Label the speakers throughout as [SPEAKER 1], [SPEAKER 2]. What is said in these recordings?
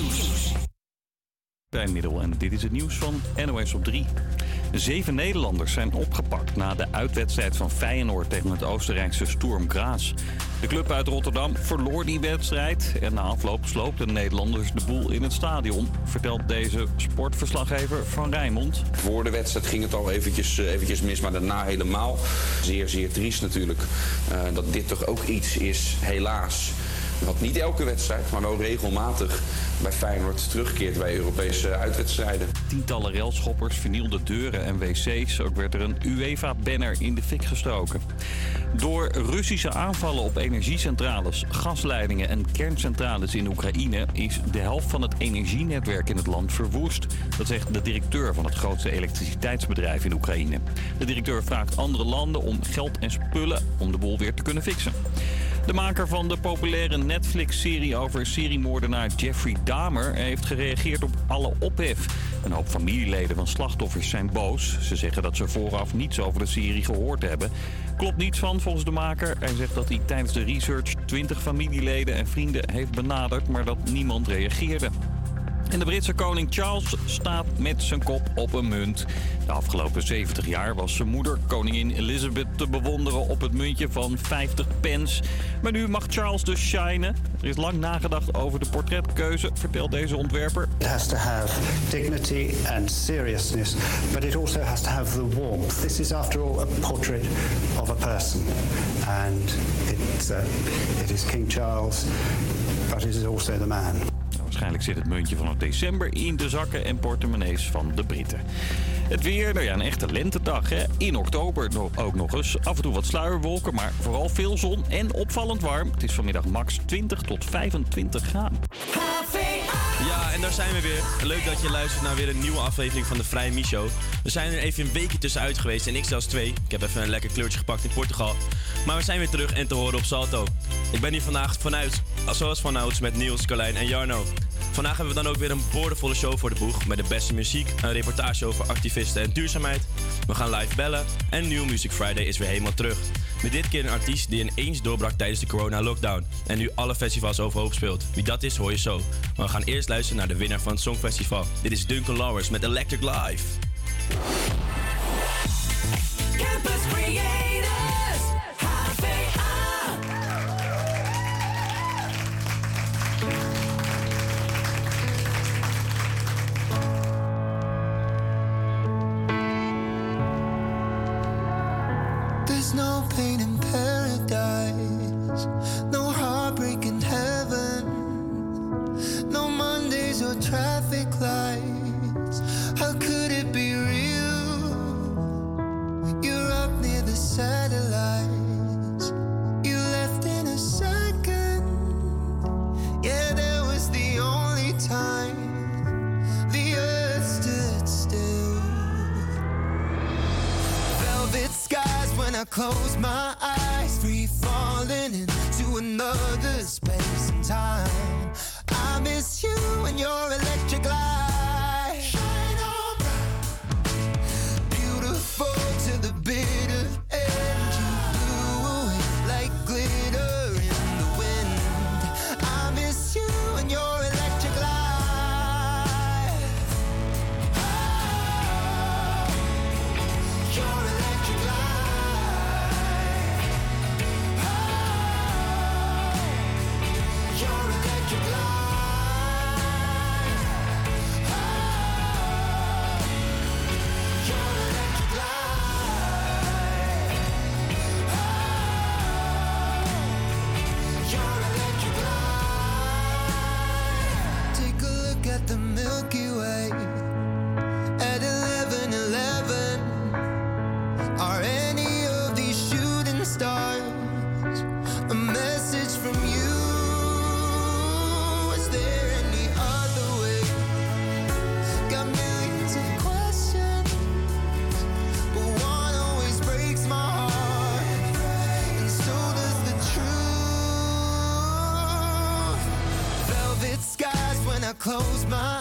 [SPEAKER 1] Nieuws.
[SPEAKER 2] Middel en dit is het nieuws van NOS op 3. Zeven Nederlanders zijn opgepakt na de uitwedstrijd van Feyenoord tegen het Oostenrijkse Sturm Graz. De club uit Rotterdam verloor die wedstrijd en na afloop sloopten de Nederlanders de boel in het stadion, vertelt deze sportverslaggever van Rijnmond.
[SPEAKER 3] Voor de wedstrijd ging het al eventjes, eh, eventjes mis, maar daarna helemaal. Zeer, zeer triest natuurlijk uh, dat dit toch ook iets is, helaas wat niet elke wedstrijd, maar wel regelmatig bij Feyenoord terugkeert bij Europese uitwedstrijden.
[SPEAKER 2] Tientallen railschoppers vernielden deuren en wc's. Ook werd er een UEFA-banner in de fik gestoken. Door Russische aanvallen op energiecentrales, gasleidingen en kerncentrales in Oekraïne is de helft van het energienetwerk in het land verwoest. Dat zegt de directeur van het grootste elektriciteitsbedrijf in Oekraïne. De directeur vraagt andere landen om geld en spullen om de boel weer te kunnen fixen. De maker van de populaire Netflix-serie over seriemoordenaar Jeffrey Dahmer heeft gereageerd op alle ophef. Een hoop familieleden van slachtoffers zijn boos. Ze zeggen dat ze vooraf niets over de serie gehoord hebben. Klopt niets van volgens de maker. Hij zegt dat hij tijdens de research 20 familieleden en vrienden heeft benaderd, maar dat niemand reageerde. En de Britse koning Charles staat met zijn kop op een munt. De afgelopen 70 jaar was zijn moeder, koningin Elizabeth, te bewonderen op het muntje van 50 pence. Maar nu mag Charles dus shinen. Er is lang nagedacht over de portretkeuze, vertelt deze ontwerper.
[SPEAKER 4] It has to have dignity and seriousness, but it also has to have the warmth. This is after all a portrait of a person. And uh, it is King Charles, but it is also the man.
[SPEAKER 2] Waarschijnlijk zit het muntje vanaf december in de zakken en portemonnees van de Britten. Het weer, nou ja, een echte lentedag. Hè? In oktober ook nog eens. Af en toe wat sluierwolken, maar vooral veel zon en opvallend warm. Het is vanmiddag max 20 tot 25 graden.
[SPEAKER 5] Ja, en daar zijn we weer. Leuk dat je luistert naar weer een nieuwe aflevering van de Vrije Mi-show. We zijn er even een weekje tussenuit geweest en ik zelfs twee. Ik heb even een lekker kleurtje gepakt in Portugal. Maar we zijn weer terug en te horen op Salto. Ik ben hier vandaag vanuit, zoals vanouds, met Niels, Carlijn en Jarno. Vandaag hebben we dan ook weer een boordevolle show voor de boeg. Met de beste muziek, een reportage over activisten en duurzaamheid. We gaan live bellen en New Music Friday is weer helemaal terug. Met dit keer een artiest die ineens doorbrak tijdens de corona-lockdown. En nu alle festivals overhoop speelt. Wie dat is, hoor je zo. Maar we gaan eerst luisteren naar de winnaar van het Songfestival. Dit is Duncan Lawrence met Electric Live.
[SPEAKER 1] Campus Creators,
[SPEAKER 6] close my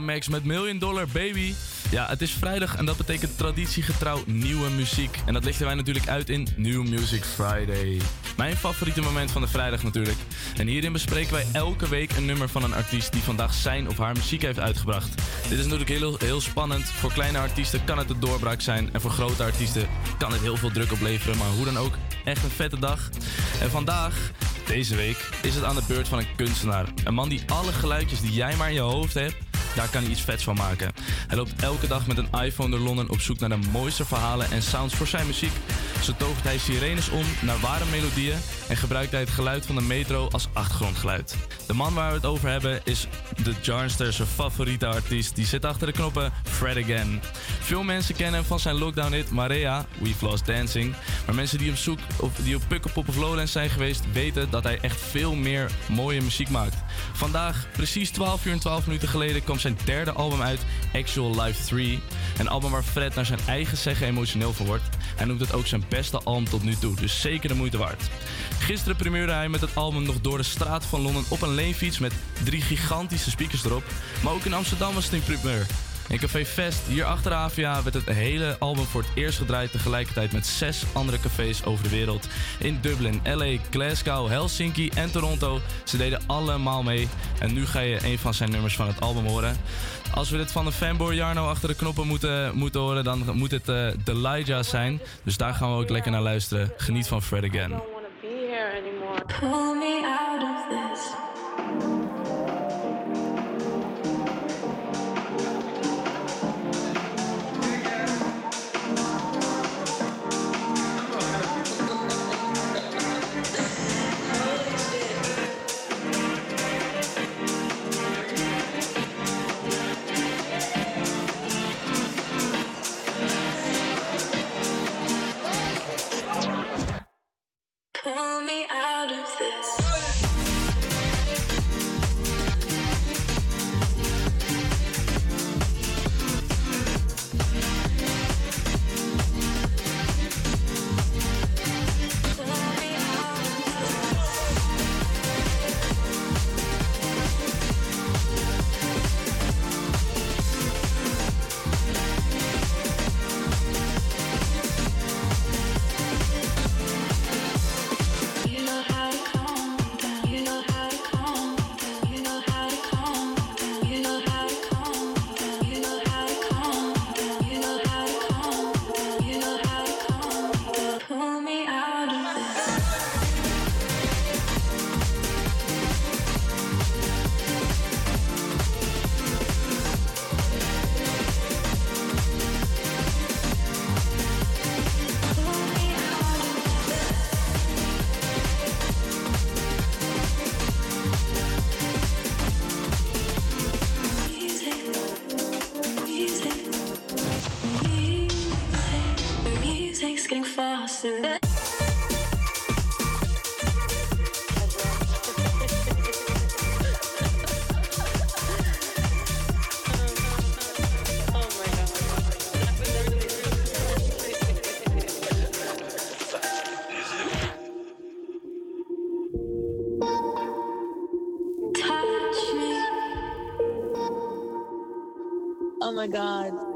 [SPEAKER 7] Max met Million Dollar Baby. Ja, het is vrijdag en dat betekent traditiegetrouw nieuwe muziek. En dat lichten wij natuurlijk uit in New Music Friday. Mijn favoriete moment van de vrijdag natuurlijk. En hierin bespreken wij elke week een nummer van een artiest die vandaag zijn of haar muziek heeft uitgebracht. Dit is natuurlijk heel, heel spannend. Voor kleine artiesten kan het een doorbraak zijn. En voor grote artiesten kan het heel veel druk opleveren. Maar hoe dan ook, echt een vette dag. En vandaag deze week is het aan de beurt van een kunstenaar. Een man die alle geluidjes die jij maar in je hoofd hebt, daar kan hij iets vets van maken. Hij loopt elke dag met een iPhone door Londen op zoek naar de mooiste verhalen en sounds voor zijn muziek. Zo tovert hij sirenes om naar ware melodieën en gebruikt hij het geluid van de metro als achtergrondgeluid. De man waar we het over hebben is de Jarnsters favoriete artiest. Die zit achter de knoppen, Fred Again. Veel mensen kennen hem van zijn lockdown-hit Marea, We've Lost Dancing. Maar mensen die op zoek of die op Pukkelpop of Lowlands zijn geweest, weten dat hij echt veel meer mooie muziek maakt. Vandaag, precies 12 uur en 12 minuten geleden, kwam zijn derde album uit, Actual Life 3. Een album waar Fred naar zijn eigen zeggen emotioneel van wordt. Hij noemt het ook zijn beste album tot nu toe, dus zeker de moeite waard. Gisteren premieerde hij met het album nog door de straat van Londen op een leenfiets met drie gigantische speakers erop. Maar ook in Amsterdam was het een primeur. In Café Fest, hier achter Avia, werd het hele album voor het eerst gedraaid tegelijkertijd met zes andere cafés over de wereld. In Dublin, LA, Glasgow, Helsinki en Toronto. Ze deden allemaal mee. En nu ga je een van zijn nummers van het album horen. Als we dit van de fanboy Jarno achter de knoppen moeten, moeten horen, dan moet het uh, Delijah zijn. Dus daar gaan we ook lekker naar luisteren. Geniet van Fred Again.
[SPEAKER 8] don't want to be here anymore.
[SPEAKER 9] Pull me out of this. hold me
[SPEAKER 8] god.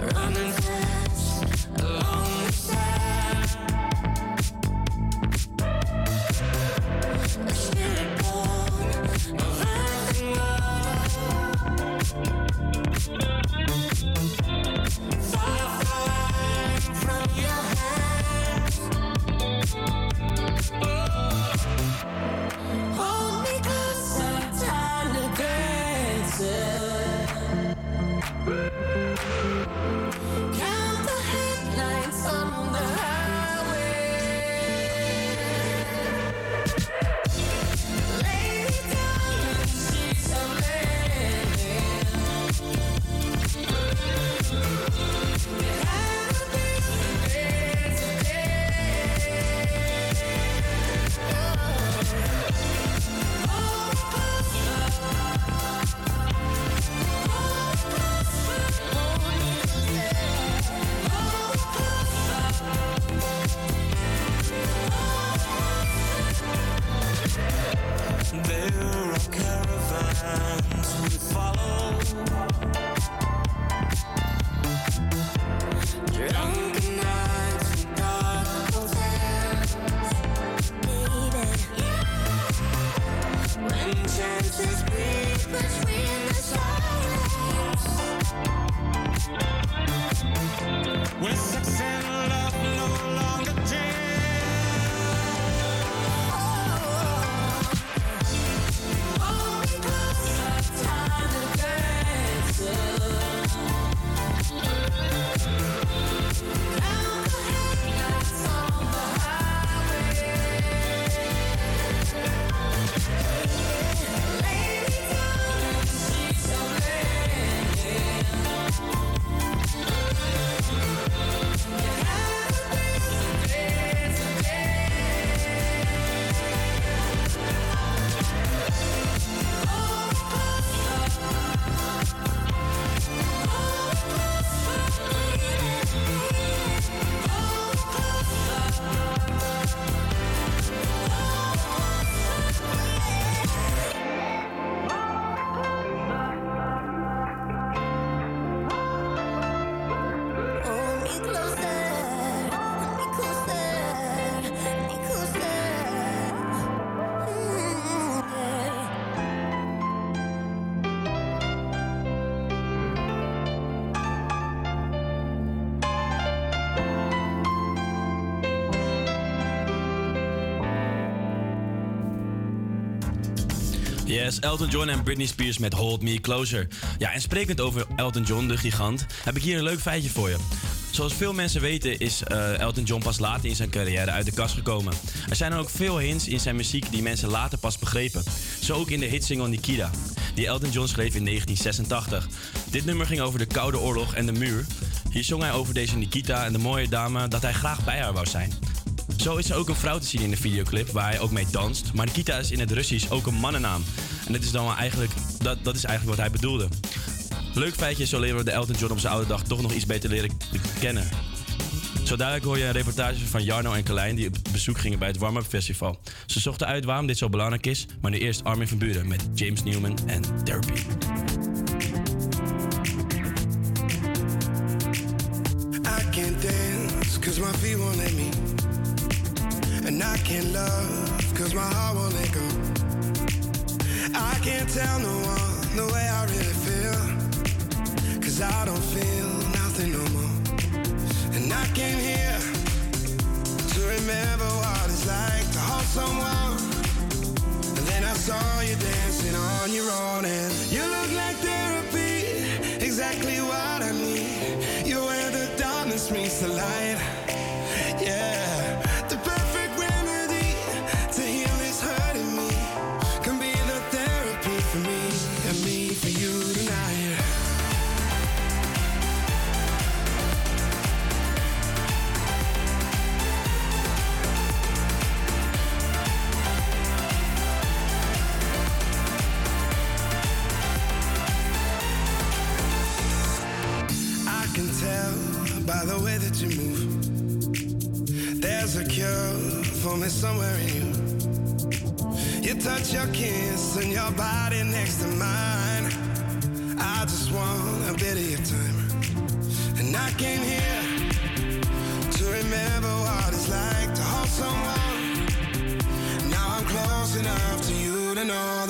[SPEAKER 5] Running Elton John en Britney Spears met Hold Me Closer. Ja, en sprekend over Elton John, de gigant, heb ik hier een leuk feitje voor je. Zoals veel mensen weten is eh, Elton John pas later in zijn carrière uit de kast gekomen. Er zijn ook veel hints in zijn muziek die mensen later pas begrepen. Zo ook in de hitsingle Nikita, die Elton John schreef in 1986. Dit nummer ging over de Koude Oorlog en de muur. Hier zong hij over deze Nikita en de mooie dame dat hij graag bij haar wou zijn. Zo is er ook een vrouw te zien in de videoclip waar hij ook mee danst. Maar Nikita is in het Russisch ook een mannennaam. En dat is dan eigenlijk, dat, dat is eigenlijk wat hij bedoelde. Leuk feitje, zo leren we de Elton John op zijn oude dag toch nog iets beter leren kennen. Zo dadelijk hoor je een reportage van Jarno en Carlijn die op bezoek gingen bij het Warm Up Festival. Ze zochten uit waarom dit zo belangrijk is, maar nu eerst Armin van Buren met James Newman en Therapy.
[SPEAKER 10] I can't dance cause my feet won't let me. And I can't love cause my heart won't let go. I can't tell no one the way I really feel. Cause I don't feel nothing no more. And I came here to remember what it's like to hold someone. And then I saw you dancing on your own and you look like therapy, exactly what I need. You're where the darkness meets the light. There's a cure for me somewhere in you. You touch your kiss and your body next to mine. I just want a bit of your time. And I came here to remember what it's like to hold someone. Now I'm close enough to you to know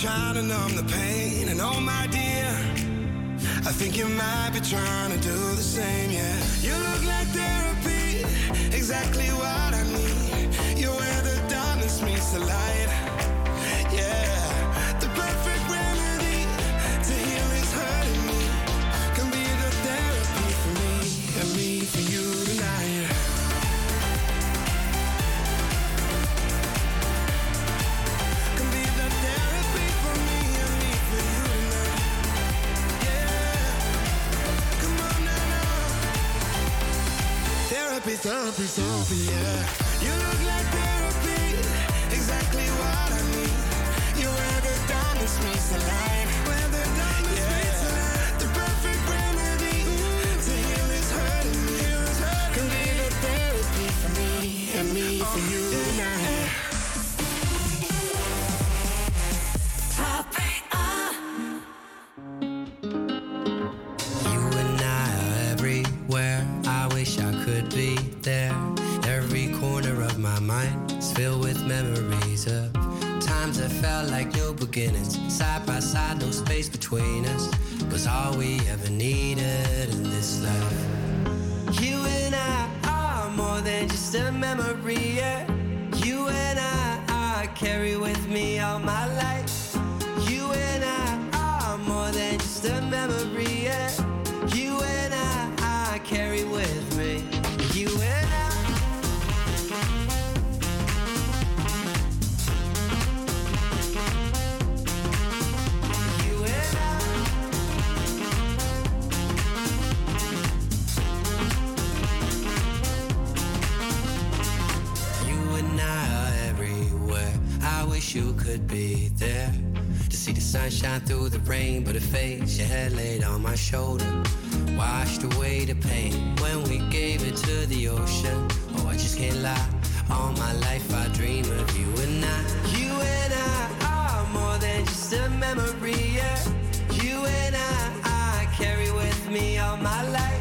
[SPEAKER 10] trying to numb the pain. And oh my dear I think you might be trying to do the same, yeah. You look like therapy Exactly what I need. You're where the darkness meets the light Therapy, therapy, therapy, yeah. You look like therapy, exactly what I need. You're the darkness meets the light.
[SPEAKER 1] Side by side, no space between us. Was all we ever needed in this life. You and I are more than just a memory. Yeah. Sunshine through the rain, but it fades. Your head laid on my shoulder, washed away the pain when we gave it to the ocean. Oh, I just can't lie. All my life I dream of you and I. You and I are more than just a memory, yeah. You and I, I carry with me all my life.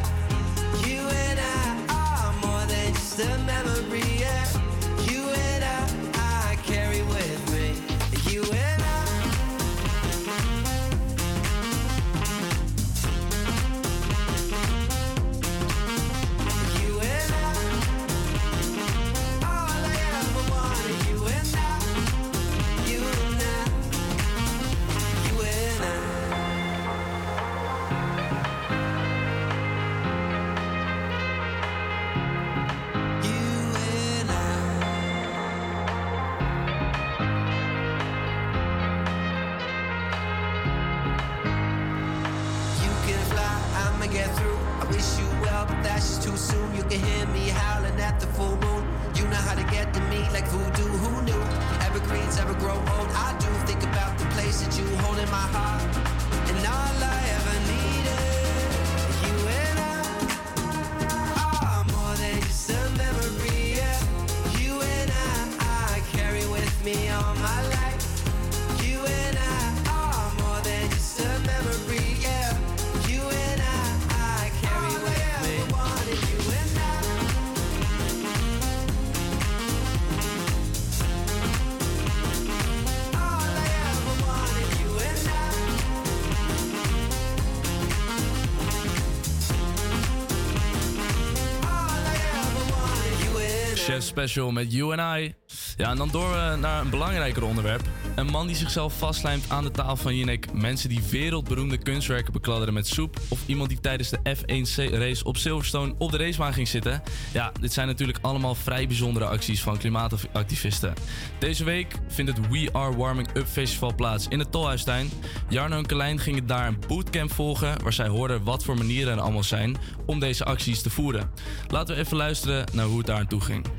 [SPEAKER 7] Special met You and I. Ja, en dan door eh, naar een belangrijker onderwerp. Een man die zichzelf vastlijmt aan de tafel van Jinek. Mensen die wereldberoemde kunstwerken bekladderen met soep. Of iemand die tijdens de F1-race op Silverstone op de racebaan ging zitten. Ja, dit zijn natuurlijk allemaal vrij bijzondere acties van klimaatactivisten. Deze week vindt het We Are Warming Up Festival plaats in het Tolhuistuin. Jarno en Carlijn gingen daar een bootcamp volgen... waar zij hoorden wat voor manieren er allemaal zijn om deze acties te voeren. Laten we even luisteren naar hoe het daar aan toe ging.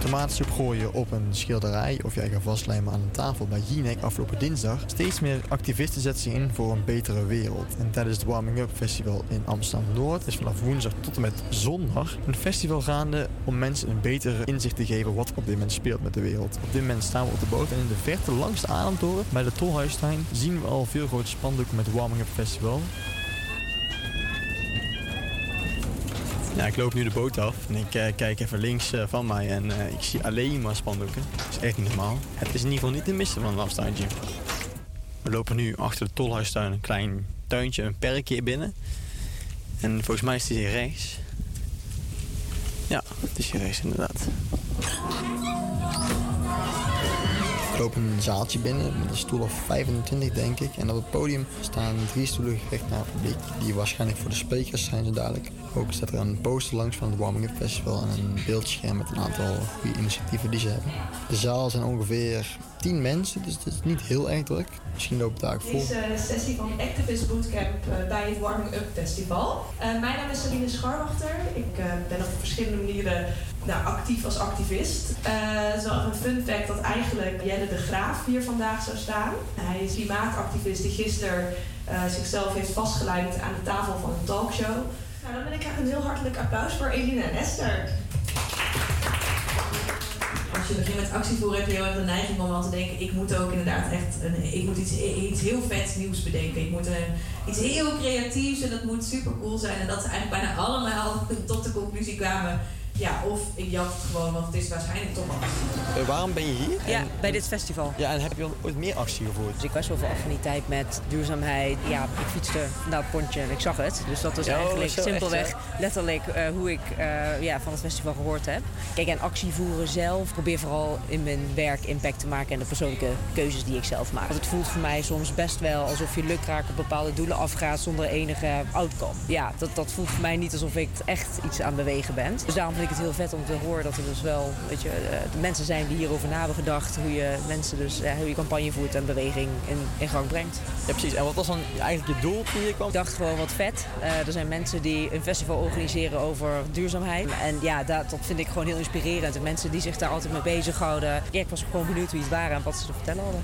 [SPEAKER 11] Tomatensoep gooien op een schilderij of jij gaat vastlijmen aan een tafel bij Jinek afgelopen dinsdag. Steeds meer activisten zetten zich in voor een betere wereld. En tijdens het Warming Up Festival in Amsterdam-Noord is vanaf woensdag tot en met zondag een festival gaande om mensen een betere inzicht te geven wat op dit moment speelt met de wereld. Op dit moment staan we op de boot en in de verte langs de Ademtoren bij de Tolhuistuin zien we al veel grote spandoeken met Warming Up Festival. Ik loop nu de boot af en ik eh, kijk even links eh, van mij en eh, ik zie alleen maar spandoeken. Dat is echt niet normaal. Het is in ieder geval niet te missen van een afstandje. We lopen nu achter de tolhuistuin een klein tuintje, een perkje binnen. En volgens mij is het hier rechts. Ja, het is hier rechts inderdaad. Loop een zaaltje binnen met een stoel of 25 denk ik. En op het podium staan drie stoelen gericht naar het publiek. Die waarschijnlijk voor de sprekers zijn zo dadelijk. Ook staat er een poster langs van het Warming Up Festival en een beeldscherm met een aantal goede initiatieven die ze hebben. De zaal zijn ongeveer 10 mensen, dus het is niet heel erg druk. Misschien loopt het daar vol.
[SPEAKER 12] Deze sessie van Activist Bootcamp eh, bij het Warming Up Festival. Eh, mijn naam is Sabine Scharwachter. Ik eh, ben op verschillende manieren nou, actief als activist. Eh, Het is wel een fun fact dat eigenlijk Jelle de Graaf hier vandaag zou staan. Hij is klimaatactivist die gisteren eh, zichzelf heeft vastgelijmd aan de tafel van een talkshow. Nou, dan wil ik graag een heel hartelijk applaus voor Eline en Esther. Als je begint met actievoeren heb je heel erg de neiging om al te denken... ik moet ook inderdaad echt een, ik moet iets, iets heel vets nieuws bedenken. Ik moet een, iets heel creatiefs en dat moet super cool zijn. En dat ze eigenlijk bijna allemaal tot de conclusie kwamen... ja, of ik jacht het gewoon, want het is waarschijnlijk toch actie.
[SPEAKER 11] Eh, waarom ben je hier?
[SPEAKER 13] Ja,
[SPEAKER 11] En-
[SPEAKER 13] bij dit festival.
[SPEAKER 11] Ja, en heb je ooit meer actie gevoerd?
[SPEAKER 13] Dus ik was wel veel affiniteit met duurzaamheid. Ja, ik fietste naar het pontje en ik zag het. Dus dat was
[SPEAKER 11] Ja, oh,
[SPEAKER 13] eigenlijk simpelweg letterlijk eh, hoe ik eh, ja, van het festival gehoord heb. Kijk, en actie voeren zelf. Ik probeer vooral in mijn werk impact te maken en de persoonlijke keuzes die ik zelf maak. Want het voelt voor mij soms best wel alsof je lukraak op bepaalde doelen afgaat zonder enige outcome. Ja, dat, dat voelt voor mij niet alsof ik echt iets aan het bewegen ben. Dus daarom vind ik het heel vet om te horen dat er dus wel weet je, eh, de mensen zijn die hierover na hebben gedacht. Hoe je mensen dus, eh, hoe je campagne voert en beweging in, in gang brengt.
[SPEAKER 11] Ja, precies. En wat was dan eigenlijk je doel toen je kwam?
[SPEAKER 13] Ik dacht gewoon wat vet. Eh, er zijn mensen die een festival organiseren over duurzaamheid. En ja, dat, dat vind ik gewoon heel inspirerend. En mensen die zich daar altijd mee bezighouden. Ja, ik was gewoon benieuwd wie het waren en wat ze te vertellen hadden.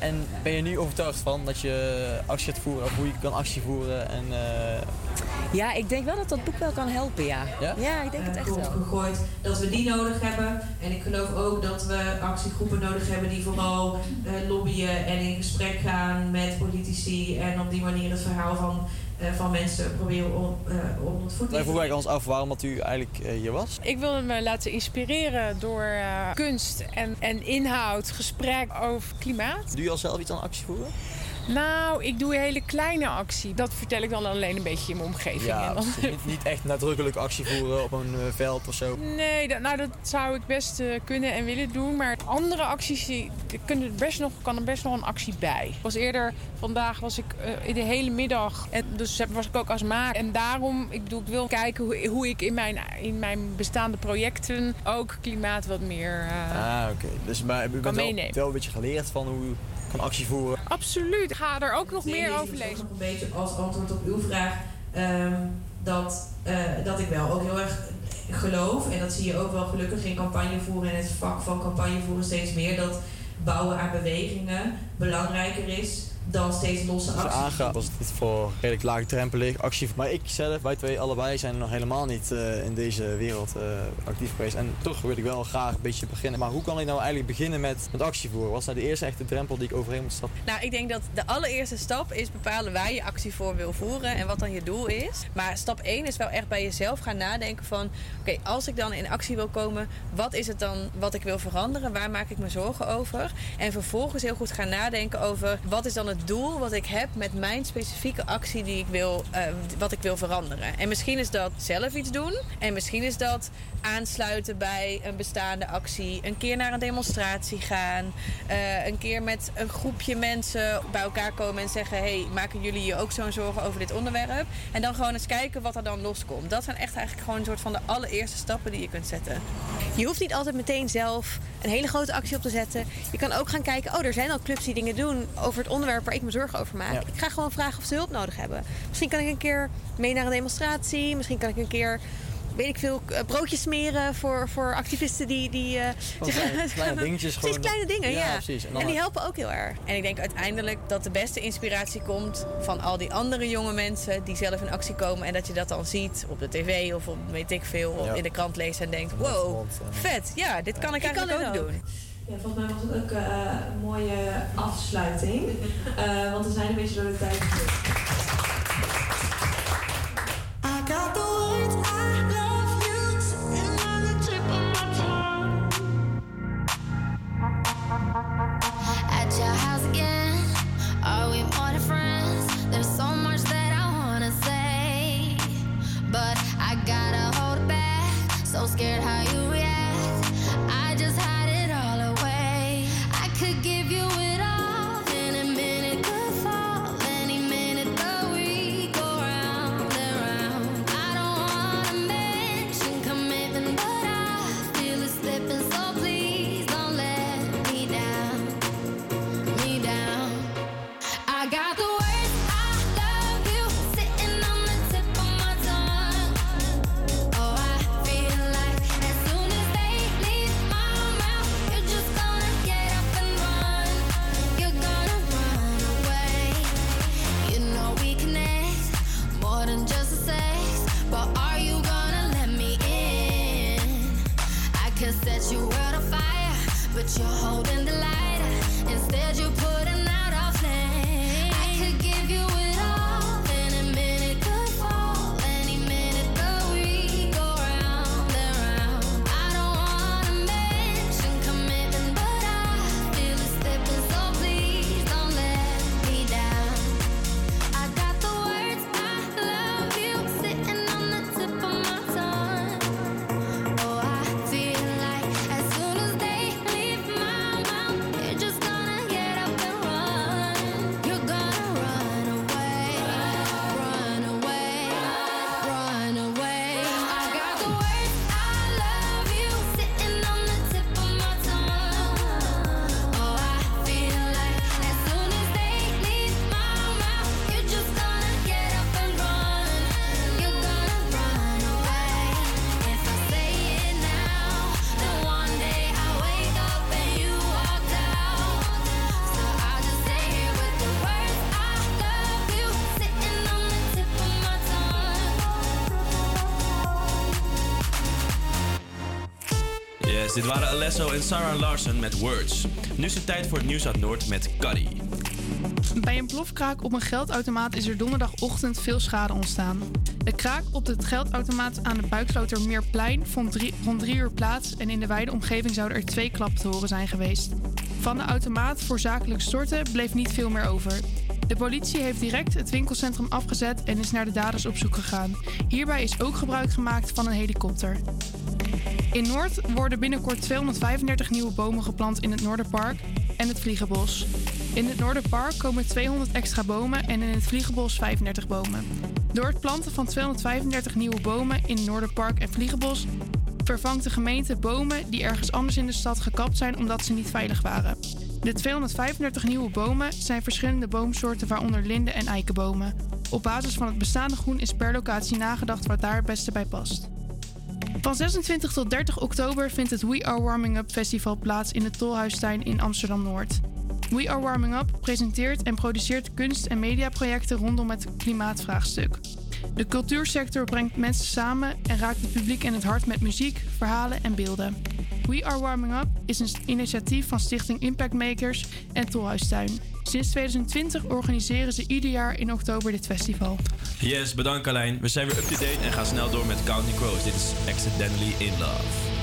[SPEAKER 11] En ben je nu overtuigd van dat je actie gaat voeren of hoe je kan actie voeren? En,
[SPEAKER 13] Ja, ik denk wel dat dat boek wel kan helpen, ja.
[SPEAKER 11] Ja?
[SPEAKER 13] ik denk het echt wel.
[SPEAKER 9] Gegooid. Dat we die nodig hebben. En ik geloof ook dat we actiegroepen nodig hebben die vooral eh, lobbyen en in gesprek gaan met politici. En op die manier het verhaal van, eh, van mensen proberen om, eh onder het voet te
[SPEAKER 11] Wij vroegen wij ons af waarom dat u eigenlijk hier was.
[SPEAKER 14] Ik wilde me laten inspireren door eh, kunst en, en inhoud, gesprek over klimaat.
[SPEAKER 11] Doe je al zelf iets aan actie voeren?
[SPEAKER 14] Nou, ik doe een hele kleine actie. Dat vertel ik dan alleen een beetje in mijn omgeving.
[SPEAKER 11] Ja,
[SPEAKER 14] En dan-
[SPEAKER 11] niet, niet echt nadrukkelijk actie voeren op een eh, veld of zo.
[SPEAKER 14] Nee, dat, nou, dat zou ik best eh, kunnen en willen doen. Maar andere acties, die, kunnen best nog, kan er best nog een actie bij. Was eerder, vandaag was ik in de hele middag. En dus was ik ook als maker. En daarom, ik bedoel, ik wil kijken hoe, hoe ik in mijn, in mijn bestaande projecten ook klimaat wat meer...
[SPEAKER 11] Ah, oké. Dus maar bent wel, wel een beetje geleerd van hoe kan actie voeren.
[SPEAKER 14] Absoluut. Ik ga er ook nog meer over
[SPEAKER 9] lezen. Nog een beetje als antwoord op uw vraag. ehm, dat, eh, dat ik wel ook heel erg geloof. En dat zie je ook wel gelukkig in campagne voeren. En het vak van campagne voeren steeds meer. Dat bouwen aan bewegingen belangrijker is dan steeds losse acties.
[SPEAKER 11] aangaat was het voor redelijk laagdrempelig actie. Maar ik zelf, wij twee allebei zijn nog helemaal niet eh, in deze wereld eh, actief geweest. En toch wil ik wel graag een beetje beginnen. Maar hoe kan ik nou eigenlijk beginnen met, met actie voeren? Wat is nou de eerste echte drempel die ik overheen moet stappen?
[SPEAKER 12] Nou, ik denk dat de allereerste stap is bepalen waar je actie voor wil voeren en wat dan je doel is. Maar stap 1 is wel echt bij jezelf gaan nadenken van... oké, als ik dan in actie wil komen, wat is het dan wat ik wil veranderen? Waar maak ik me zorgen over? En vervolgens heel goed gaan nadenken over wat is dan het doel wat ik heb met mijn specifieke actie die ik wil, eh, wat ik wil veranderen. En misschien is dat zelf iets doen. En misschien is dat aansluiten bij een bestaande actie. Een keer naar een demonstratie gaan. eh, een keer met een groepje mensen bij elkaar komen en zeggen: Hey, maken jullie je ook zo'n zorgen over dit onderwerp? En dan gewoon eens kijken wat er dan loskomt. Dat zijn echt eigenlijk gewoon een soort van de allereerste stappen die je kunt zetten.
[SPEAKER 15] Je hoeft niet altijd meteen zelf een hele grote actie op te zetten. Je kan ook gaan kijken, oh, er zijn al clubs die dingen doen over het onderwerp waar ik me zorgen over maak.
[SPEAKER 11] Ja.
[SPEAKER 15] Ik ga gewoon vragen of ze hulp nodig hebben. Misschien kan ik een keer mee naar een demonstratie. Misschien kan ik een keer, weet ik veel, eh, broodjes smeren voor, voor activisten die... die eh,
[SPEAKER 11] kleine- kleine dingetjes
[SPEAKER 15] Precies, kleine dingen,
[SPEAKER 11] Ja,
[SPEAKER 15] ja.
[SPEAKER 11] precies. En
[SPEAKER 15] die helpen ook heel erg.
[SPEAKER 12] En ik denk uiteindelijk dat de beste inspiratie komt van al die andere jonge mensen die zelf in actie komen. En dat je dat dan ziet op de tv of op weet ik veel, of
[SPEAKER 9] Ja.
[SPEAKER 12] in de krant leest en denkt: wow,
[SPEAKER 9] mond,
[SPEAKER 12] vet, ja, dit kan ik eigenlijk ook. doen.
[SPEAKER 9] Ja, volgens mij was het ook eh, een mooie afsluiting. Eh, want we zijn een beetje door de tijd
[SPEAKER 10] dit waren Alesso en Sarah Larsen met Words. Nu is het tijd voor het nieuws uit Noord met Cuddy.
[SPEAKER 16] Bij een plofkraak op een geldautomaat is er donderdagochtend veel schade ontstaan. De kraak op het geldautomaat aan de Buikslotermeerplein vond drie, rond drie uur plaats en in de wijde omgeving zouden er twee klappen te horen zijn geweest. Van de automaat voor zakelijk storten bleef niet veel meer over. De politie heeft direct het winkelcentrum afgezet en is naar de daders op zoek gegaan. Hierbij is ook gebruik gemaakt van een helikopter. In Noord worden binnenkort 235 nieuwe bomen geplant in het Noorderpark en het Vliegenbos. In het Noorderpark komen 200 extra bomen en in het Vliegenbos 35 bomen. Door het planten van 235 nieuwe bomen in Noorderpark en Vliegenbos vervangt de gemeente bomen die ergens anders in de stad gekapt zijn omdat ze niet veilig waren. De 235 nieuwe bomen zijn verschillende boomsoorten, waaronder linden en eikenbomen. Op basis van het bestaande groen is per locatie nagedacht wat daar het beste bij past. Van 26 tot 30 oktober vindt het We Are Warming Up Festival plaats in de Tolhuistuin in Amsterdam Noord. We Are Warming Up presenteert en produceert kunst- en mediaprojecten rondom het klimaatvraagstuk. De cultuursector brengt mensen samen en raakt het publiek in het hart met muziek, verhalen en beelden. We Are Warming Up is een initiatief van Stichting Impact Makers en Tolhuistuin. Sinds 2020 organiseren ze ieder jaar in oktober dit festival.
[SPEAKER 10] Yes, bedankt Carlijn. We zijn weer up-to-date en gaan snel door met Counting Crows. Dit is Accidentally in Love.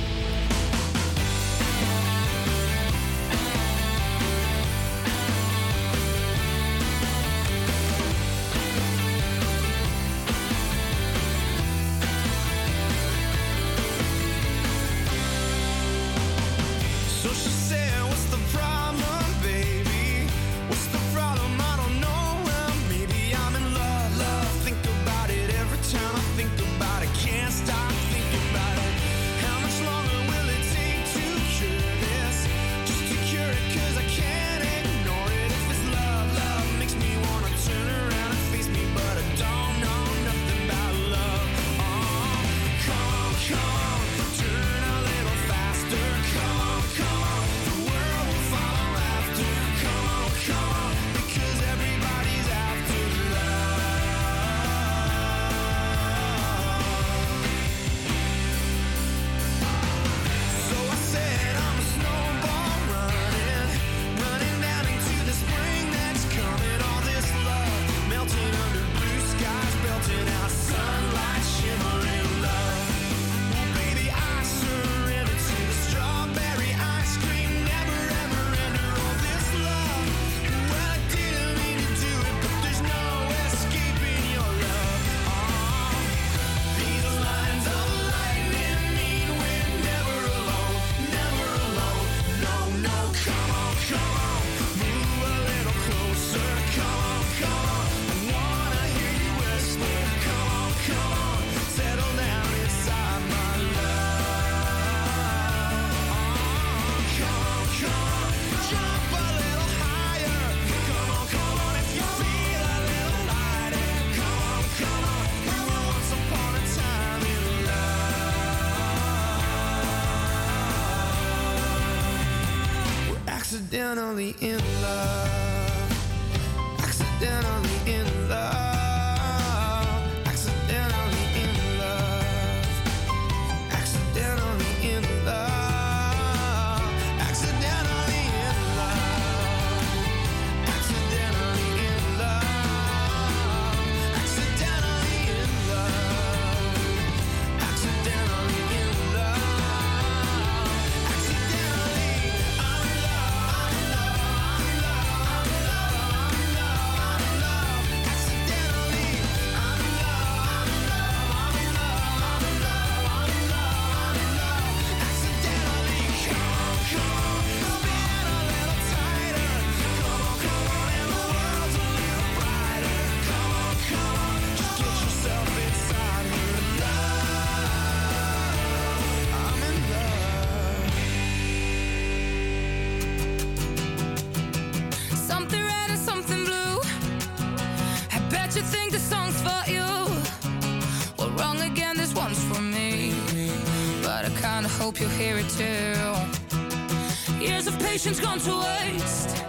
[SPEAKER 17] Hope you'll hear it too. Years of patience gone to waste.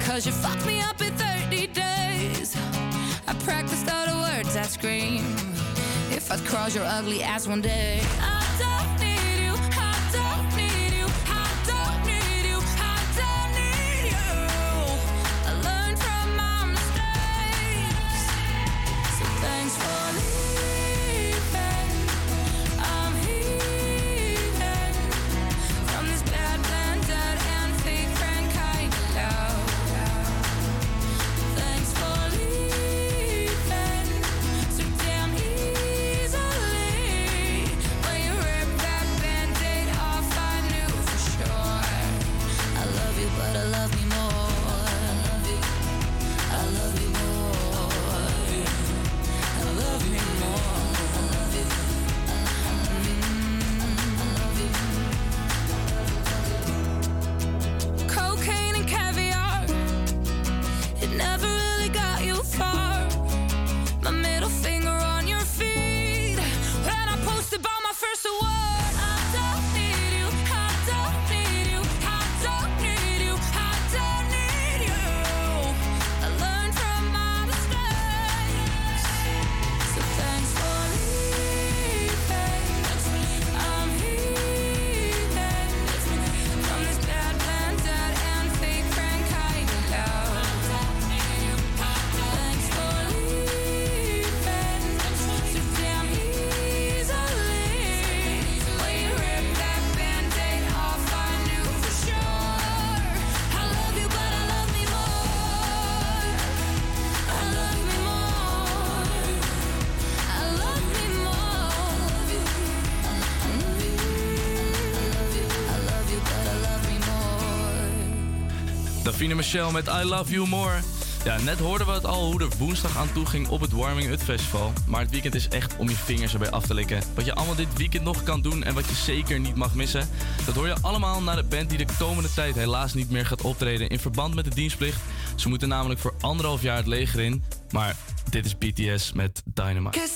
[SPEAKER 17] Cause you fucked me up in 30 days. I practiced all the words I scream. If I'd cross your ugly ass one day. I
[SPEAKER 9] Michelle met I Love You More. Ja, net hoorden we het al hoe er woensdag aan toe ging op het Warming Up Festival. Maar het weekend is echt om je vingers erbij af te likken. Wat je allemaal dit weekend nog kan doen en wat je zeker niet mag missen. Dat hoor je allemaal naar de band die de komende tijd helaas niet meer gaat optreden in verband met de dienstplicht. Ze moeten namelijk voor anderhalf jaar het leger in. Maar dit is BTS met Dynamite.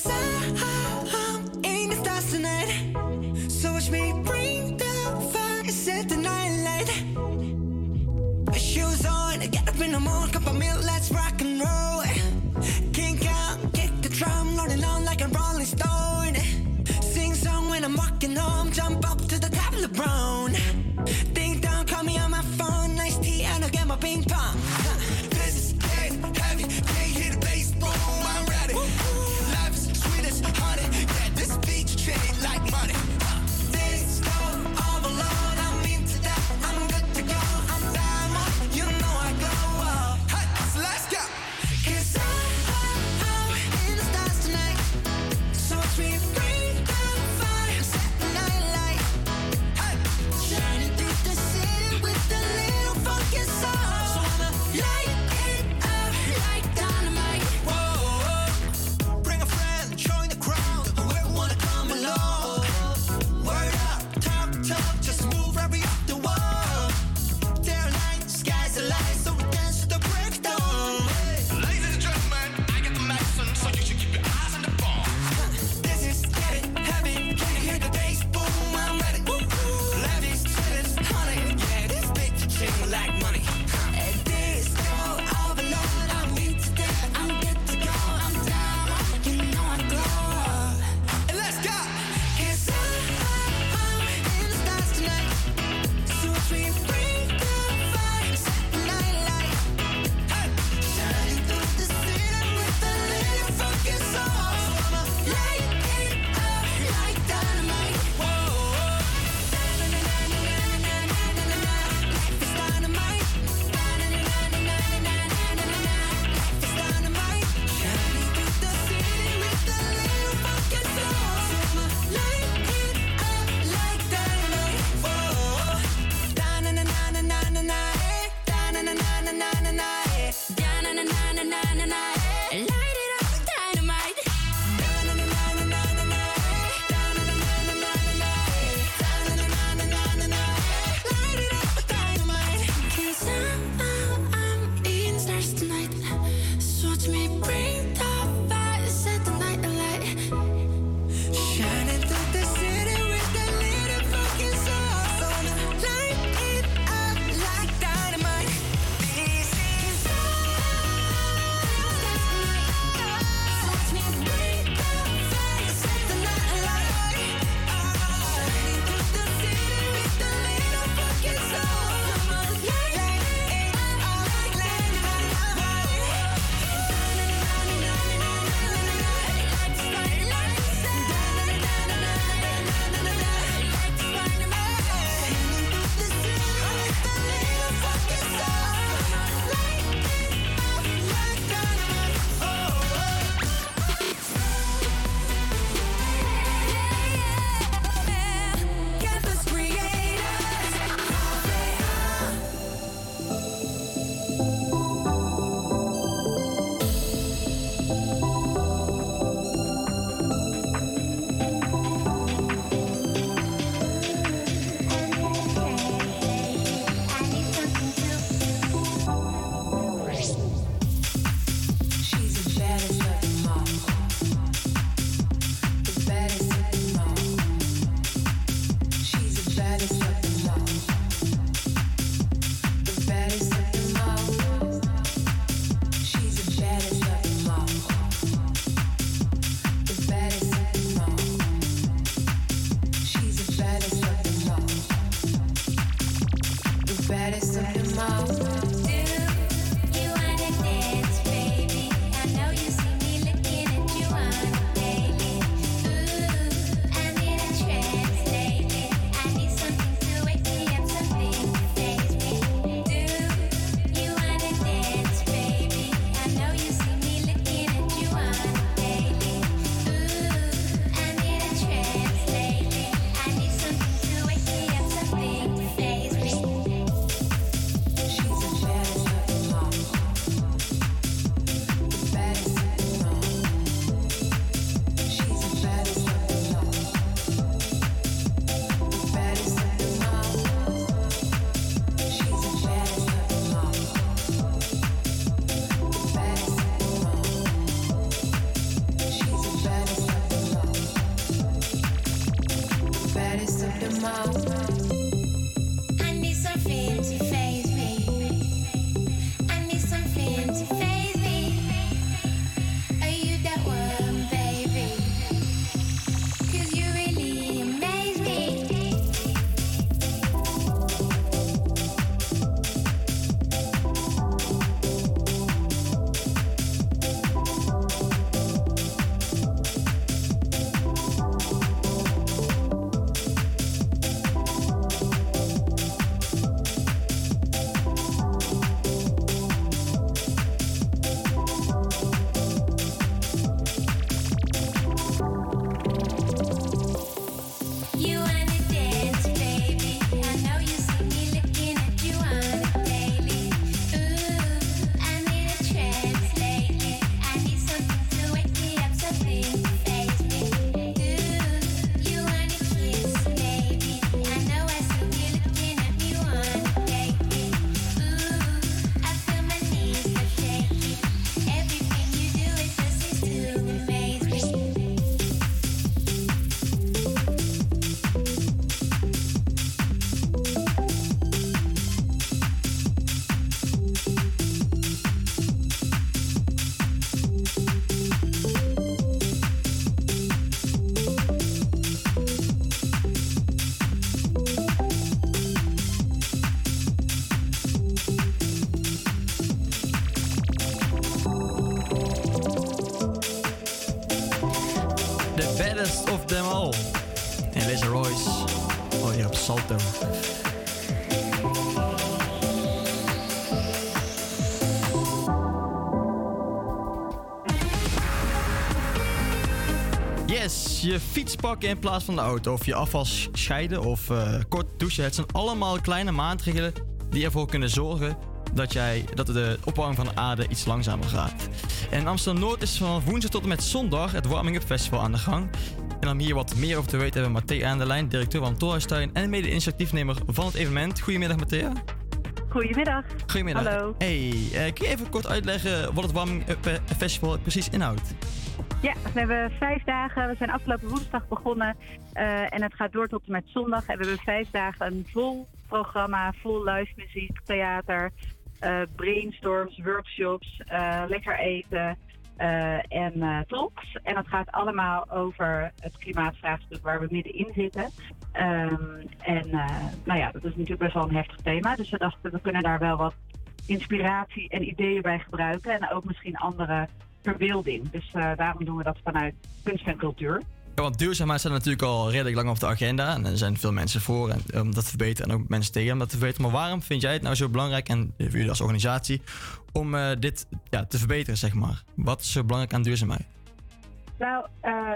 [SPEAKER 11] Je fiets pakken in plaats van de auto. Of je afval sch- scheiden of eh, kort douchen. Het zijn allemaal kleine maatregelen die ervoor kunnen zorgen dat, jij, dat de opwarming van de aarde iets langzamer gaat. En Amsterdam-Noord is van woensdag tot en met zondag het Warming Up Festival aan de gang. En om hier wat meer over te weten hebben we Matthea aan de lijn, directeur van Tolhuistuin en mede-initiatiefnemer van het evenement. Goedemiddag Matthea.
[SPEAKER 18] Goedemiddag.
[SPEAKER 11] Goedemiddag.
[SPEAKER 18] Hallo.
[SPEAKER 11] Hey, eh, kun je even kort uitleggen wat het Warming Up Festival precies inhoudt?
[SPEAKER 18] Ja, we hebben vijf dagen. We zijn afgelopen woensdag begonnen. eh, en het gaat door tot en met zondag. En we hebben vijf dagen een vol programma, vol live muziek, theater, eh, brainstorms, workshops, eh, lekker eten eh, en eh, talks. En het gaat allemaal over het klimaatvraagstuk waar we middenin zitten. Ehm, en eh, nou ja, dat is natuurlijk best wel een heftig thema. Dus we dachten, we kunnen daar wel wat inspiratie en ideeën bij gebruiken. En ook misschien andere verbeelding. Dus eh, daarom doen we dat vanuit kunst en cultuur.
[SPEAKER 11] Ja, want duurzaamheid staat natuurlijk al redelijk lang op de agenda. En er zijn veel mensen voor en, om dat te verbeteren en ook mensen tegen om dat te verbeteren. Maar waarom vind jij het nou zo belangrijk, en voor jullie als organisatie, om eh, dit ja, te verbeteren, zeg maar? Wat is zo belangrijk aan duurzaamheid?
[SPEAKER 18] Nou, eh,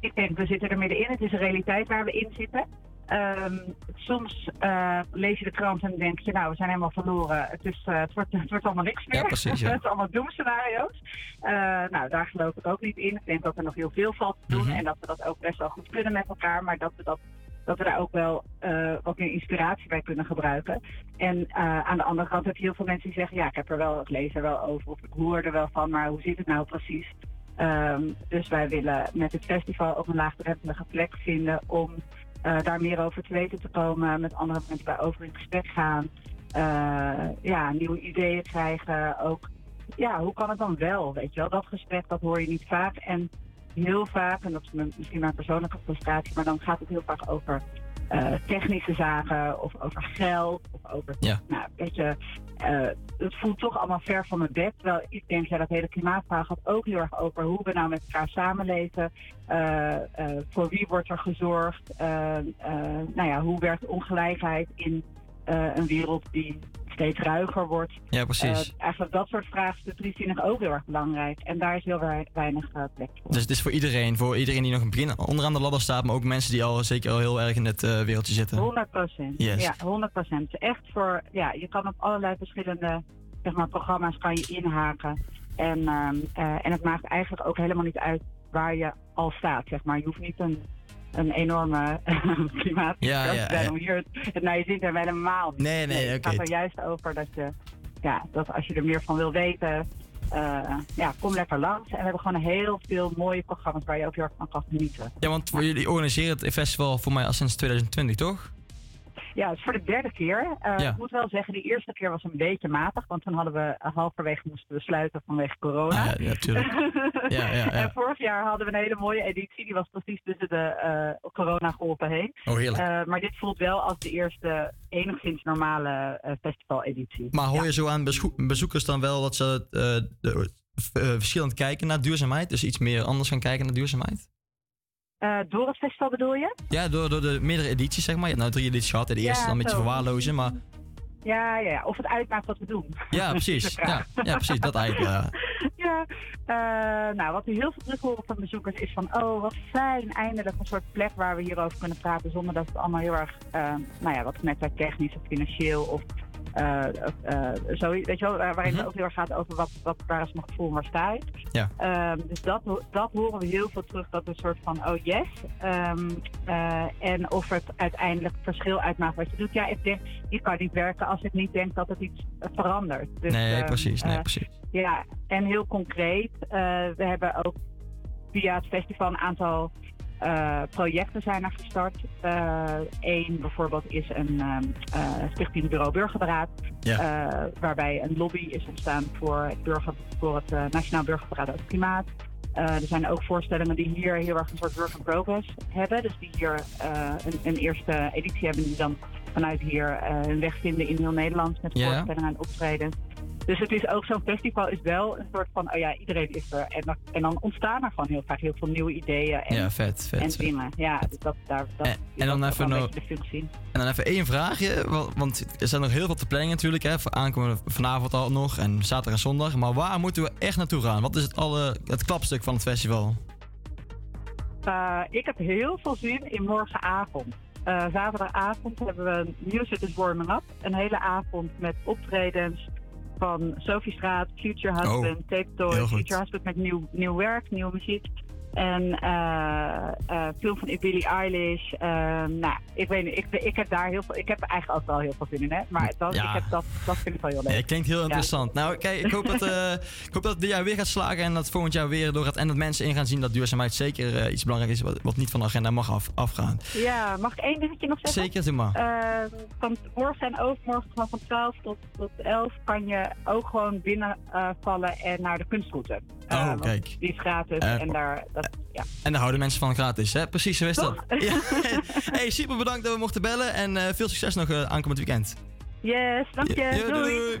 [SPEAKER 18] ik denk, we zitten er middenin. Het is een realiteit waar we in zitten. Ehm, soms eh, lees je de krant en denk je, nou, we zijn helemaal verloren. Het, is, eh, het, wordt, het wordt allemaal niks meer.
[SPEAKER 11] Ja, precies, ja.
[SPEAKER 18] het is allemaal doemscenario's. Eh nou, daar geloof ik ook niet in. Ik denk dat er nog heel veel valt te doen.
[SPEAKER 11] Mhm.
[SPEAKER 18] En dat we dat ook best wel goed kunnen met elkaar. Maar dat we, dat, dat we daar ook wel wat meer inspiratie bij kunnen gebruiken. En aan de andere kant heb je heel veel mensen die zeggen... ja, ik heb er wel, ik lees er wel over of ik hoor er wel van... maar hoe zit het nou precies? Ehm, dus wij willen met het festival ook een laagdrempelige plek vinden... om daar meer over te weten te komen, met andere mensen daarover in gesprek gaan. eh, ja, nieuwe ideeën krijgen. Ook, ja, hoe kan het dan wel? Weet je wel, dat gesprek dat hoor je niet vaak. En heel vaak, en dat is misschien mijn persoonlijke frustratie, maar dan gaat het heel vaak over eh, technische zaken of over geld of over.
[SPEAKER 11] Ja.
[SPEAKER 18] Nou, weet je, eh, het voelt toch allemaal ver van mijn bed. Terwijl ik denk, ja, dat hele klimaatvraag gaat ook heel erg over hoe we nou met elkaar samenleven. Eh, voor wie wordt er gezorgd? Nou ja, hoe werkt ongelijkheid in een wereld die steeds ruiger wordt?
[SPEAKER 11] Ja, precies.
[SPEAKER 18] Eh, eigenlijk dat soort die vind ik ook heel erg belangrijk. En daar is heel wei- weinig eh, plek voor.
[SPEAKER 11] Dus het is voor iedereen, voor iedereen die nog een begin onderaan de ladder staat, maar ook mensen die al zeker al heel erg in het eh, wereldje zitten.
[SPEAKER 18] 100 procent.
[SPEAKER 11] Yes.
[SPEAKER 18] Ja, 100 procent. Echt voor, ja, je kan op allerlei verschillende zeg maar, programma's kan je inhaken. En, ehm, eh, en het maakt eigenlijk ook helemaal niet uit waar je al staat, zeg maar. Je hoeft niet een, een enorme klimaat
[SPEAKER 11] Ja, ja,
[SPEAKER 18] om hier het, het naar je zin te hebben. Helemaal niet.
[SPEAKER 11] Nee, nee,
[SPEAKER 18] Het
[SPEAKER 11] oké.
[SPEAKER 18] gaat er juist over dat je, ja, dat als je er meer van wil weten, eh, ja, kom lekker langs. En we hebben gewoon heel veel mooie programma's waar je ook heel erg van kan genieten.
[SPEAKER 11] Ja, want jullie organiseren het festival voor mij al sinds 2020, toch?
[SPEAKER 18] Ja, het is voor de derde keer. Eh,
[SPEAKER 11] Ja.
[SPEAKER 18] Ik moet wel zeggen, die eerste keer was een beetje matig. Want toen hadden we eh, halverwege moesten we sluiten vanwege corona.
[SPEAKER 11] Ah, ja, ja, tuurlijk. Ja, ja, ja.
[SPEAKER 18] En vorig jaar hadden we een hele mooie editie. Die was precies tussen de eh corona-golven heen.
[SPEAKER 11] Oh, heerlijk.
[SPEAKER 18] Maar dit voelt wel als de eerste enigszins normale festivaleditie.
[SPEAKER 11] Maar hoor je zo aan bezoek- bezoekers dan wel dat ze de, verschillend kijken naar duurzaamheid? Dus iets meer anders gaan kijken naar duurzaamheid?
[SPEAKER 18] Eh, door het festival bedoel je?
[SPEAKER 11] Ja, door, door de meerdere edities, zeg maar. Je hebt nou drie edities gehad. en De
[SPEAKER 18] Ja,
[SPEAKER 11] eerste dan een beetje verwaarlozen, maar...
[SPEAKER 18] Ja, ja, ja. Of het uitmaakt wat we doen.
[SPEAKER 11] Ja, precies. Ja, ja, precies. Dat eigenlijk, ja.
[SPEAKER 18] Ja, eh, nou wat we heel veel terug horen van bezoekers is van, oh wat fijn, eindelijk een soort plek waar we hierover kunnen praten zonder dat het allemaal heel erg, eh, nou ja, wat ik net zei, technisch of financieel of eh, zo, weet je wel, waar- waarin het ook heel erg gaat over wat, wat, waar is mijn gevoel en waar sta ik.
[SPEAKER 11] Ja.
[SPEAKER 18] Ehm, dus dat, dat horen we heel veel terug, dat een soort van, oh yes. Ehm, eh, en of het uiteindelijk verschil uitmaakt wat je doet. Ja, ik denk, je kan niet werken als ik niet denk dat het iets verandert. Dus,
[SPEAKER 11] Nee,
[SPEAKER 18] ehm,
[SPEAKER 11] precies, nee, precies.
[SPEAKER 18] Ja, en heel concreet, we hebben ook via het festival een aantal eh, projecten zijn er gestart. Eén bijvoorbeeld is een eh, stichting Bureau Burgerberaad,
[SPEAKER 11] Ja.
[SPEAKER 18] eh, waarbij een lobby is ontstaan voor het, burger, voor het eh, Nationaal Burgerberaad over Klimaat. Eh, er zijn ook voorstellingen die hier heel erg een soort work in progress hebben. Dus die hier eh, een, een eerste editie hebben die dan vanuit hier eh, hun weg vinden in heel Nederland met voorstellingen en optreden. Dus het is ook zo'n festival is wel een soort van, oh ja, iedereen is er. En dan, en dan ontstaan er gewoon heel vaak heel veel nieuwe ideeën en,
[SPEAKER 11] Ja, vet, vet,
[SPEAKER 18] en dingen. Ja, dus dat, daar, dat
[SPEAKER 11] En- dan even
[SPEAKER 18] een
[SPEAKER 11] nog-
[SPEAKER 18] beetje de functie.
[SPEAKER 11] En dan even één vraagje, wa- want er zijn nog heel veel te planning natuurlijk, hè, voor aankomende vanavond al nog en zaterdag en zondag. Maar waar moeten we echt naartoe gaan? Wat is het, alle, het klapstuk van het festival?
[SPEAKER 18] Eh, ik heb heel veel zin in morgenavond. Eh, zaterdagavond hebben we Music is Warming Up. Een hele avond met optredens van Sophie Straat, Future Husband,
[SPEAKER 11] Oh,
[SPEAKER 18] Tape Toy. Future Husband met nieuw, nieuw werk, nieuwe muziek. En eh, eh, film van Billie Eilish. Eh, nou, ik weet niet, ik, ik heb daar heel veel, ik heb eigenlijk ook wel heel veel zin in, hè. Maar dat,
[SPEAKER 11] Ja.
[SPEAKER 18] ik heb dat, dat vind ik wel heel leuk.
[SPEAKER 11] Nee, klinkt heel
[SPEAKER 18] Ja.
[SPEAKER 11] interessant. Nou, kijk, ik hoop, dat, eh, ik hoop dat het dit jaar weer gaat slagen en dat volgend jaar weer doorgaat. En dat mensen in gaan zien dat duurzaamheid zeker iets belangrijks is wat, wat niet van de agenda mag af, afgaan.
[SPEAKER 18] Ja, mag ik één dingetje nog zeggen?
[SPEAKER 11] Zeker, doe maar.
[SPEAKER 18] Eh, van morgen en overmorgen van 12 tot, tot 11 kan je ook gewoon binnenvallen en naar de kunstroute.
[SPEAKER 11] Oh, kijk.
[SPEAKER 18] Die is gratis
[SPEAKER 11] Eh,
[SPEAKER 18] en daar, dat, ja.
[SPEAKER 11] En daar houden mensen van gratis, hè? Precies, zo is dat. Ja. hey, super bedankt dat we mochten bellen en eh, veel succes nog eh, aankomend weekend.
[SPEAKER 18] Yes, dank je.
[SPEAKER 11] Ja, doei,
[SPEAKER 18] doei.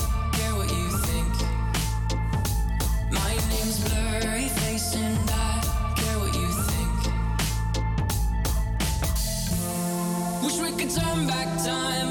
[SPEAKER 19] turn back time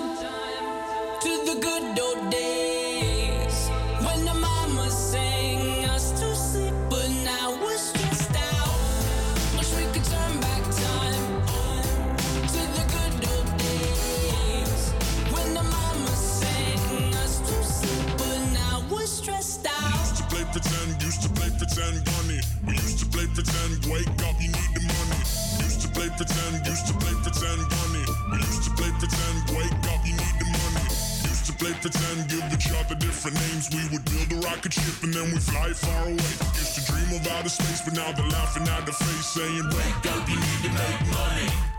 [SPEAKER 1] pretend, wake up, you need the money. Used to play pretend, used to play pretend, bunny. We used to play pretend, wake up, you need the money. Used to play pretend, give each other different names. We would build a rocket ship and then we fly far away. Used to dream of outer space, but now they're laughing at the face, saying, wake up, you need to make money.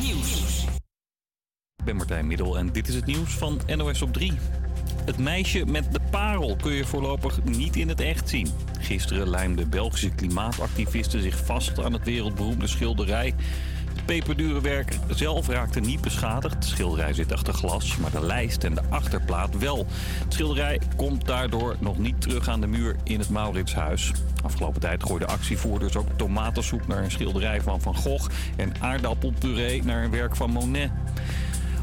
[SPEAKER 2] Nieuws. Ik ben Martijn Middel en dit is het nieuws van NOS op 3. Het meisje met de parel kun je voorlopig niet in het echt zien. Gisteren lijmden Belgische klimaatactivisten zich vast aan het wereldberoemde schilderij. Het peperdure werk zelf raakte niet beschadigd. Het schilderij zit achter glas, maar de lijst en de achterplaat wel. Het schilderij komt daardoor nog niet terug aan de muur in het Mauritshuis. Afgelopen tijd gooiden actievoerders ook tomatensoep naar een schilderij van Van Gogh... en aardappelpuree naar een werk van Monet.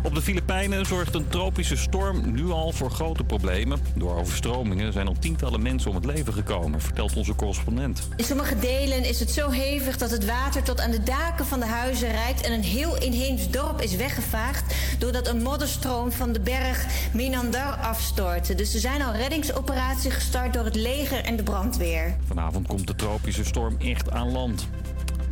[SPEAKER 2] Op de Filipijnen zorgt een tropische storm nu al voor grote problemen. Door overstromingen zijn al tientallen mensen om het leven gekomen, vertelt onze correspondent.
[SPEAKER 20] In sommige delen is het zo hevig dat het water tot aan de daken van de huizen reikt en een heel inheems dorp is weggevaagd doordat een modderstroom van de berg Minandar afstortte. Dus er zijn al reddingsoperaties gestart door het leger en de brandweer.
[SPEAKER 2] Vanavond komt de tropische storm echt aan land.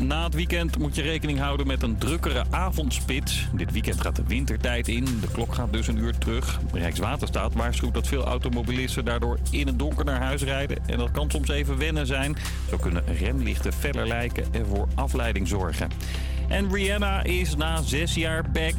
[SPEAKER 2] Na het weekend moet je rekening houden met een drukkere avondspits. Dit weekend gaat de wintertijd in. De klok gaat dus een uur terug. Rijkswaterstaat waarschuwt dat veel automobilisten daardoor in het donker naar huis rijden. En dat kan soms even wennen zijn. Zo kunnen remlichten feller lijken en voor afleiding zorgen. En Rihanna is na zes jaar back.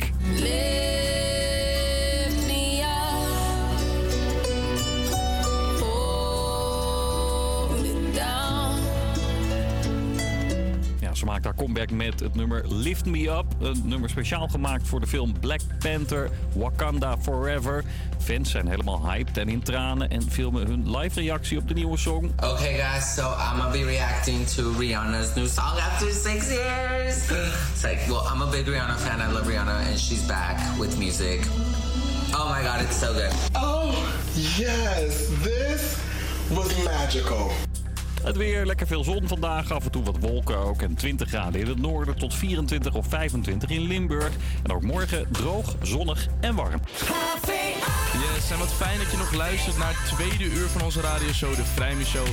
[SPEAKER 2] Ze maakt haar comeback met het nummer Lift Me Up. Een nummer speciaal gemaakt voor de film Black Panther Wakanda Forever. Fans zijn helemaal hyped en in tranen en filmen hun live reactie op de nieuwe song.
[SPEAKER 21] Okay, guys, so I'm gonna be reacting to Rihanna's new song after six years. It's like, well, I'm a big Rihanna fan. I love Rihanna, and she's back with music. Oh my god, it's so good.
[SPEAKER 10] Oh, yes, this was magical.
[SPEAKER 2] Het weer, lekker veel zon vandaag, af en toe wat wolken ook. En 20 graden in het noorden tot 24 of 25 in Limburg. En ook morgen droog, zonnig en warm.
[SPEAKER 1] Yes, en wat fijn dat je nog luistert naar het tweede uur van onze radioshow, de Vrijme Show.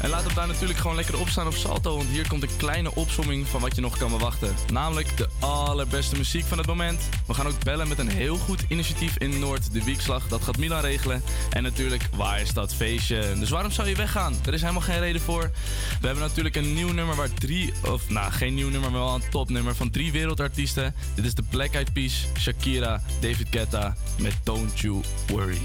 [SPEAKER 1] En laat hem daar natuurlijk gewoon lekker op staan op Salto, want hier komt een kleine opsomming van wat je nog kan bewachten. Namelijk de allerbeste muziek van het moment. We gaan ook bellen met een heel goed initiatief in Noord, de Wiekslag. Dat gaat Milan regelen. En natuurlijk, waar is dat feestje? Dus waarom zou je weggaan? Er is helemaal geen reden voor. We hebben natuurlijk een nieuw nummer waar drie, of nou geen nieuw nummer, maar wel een topnummer van drie wereldartiesten. Dit is de Black Eyed Peas, Shakira, David Guetta met Don't You Worry.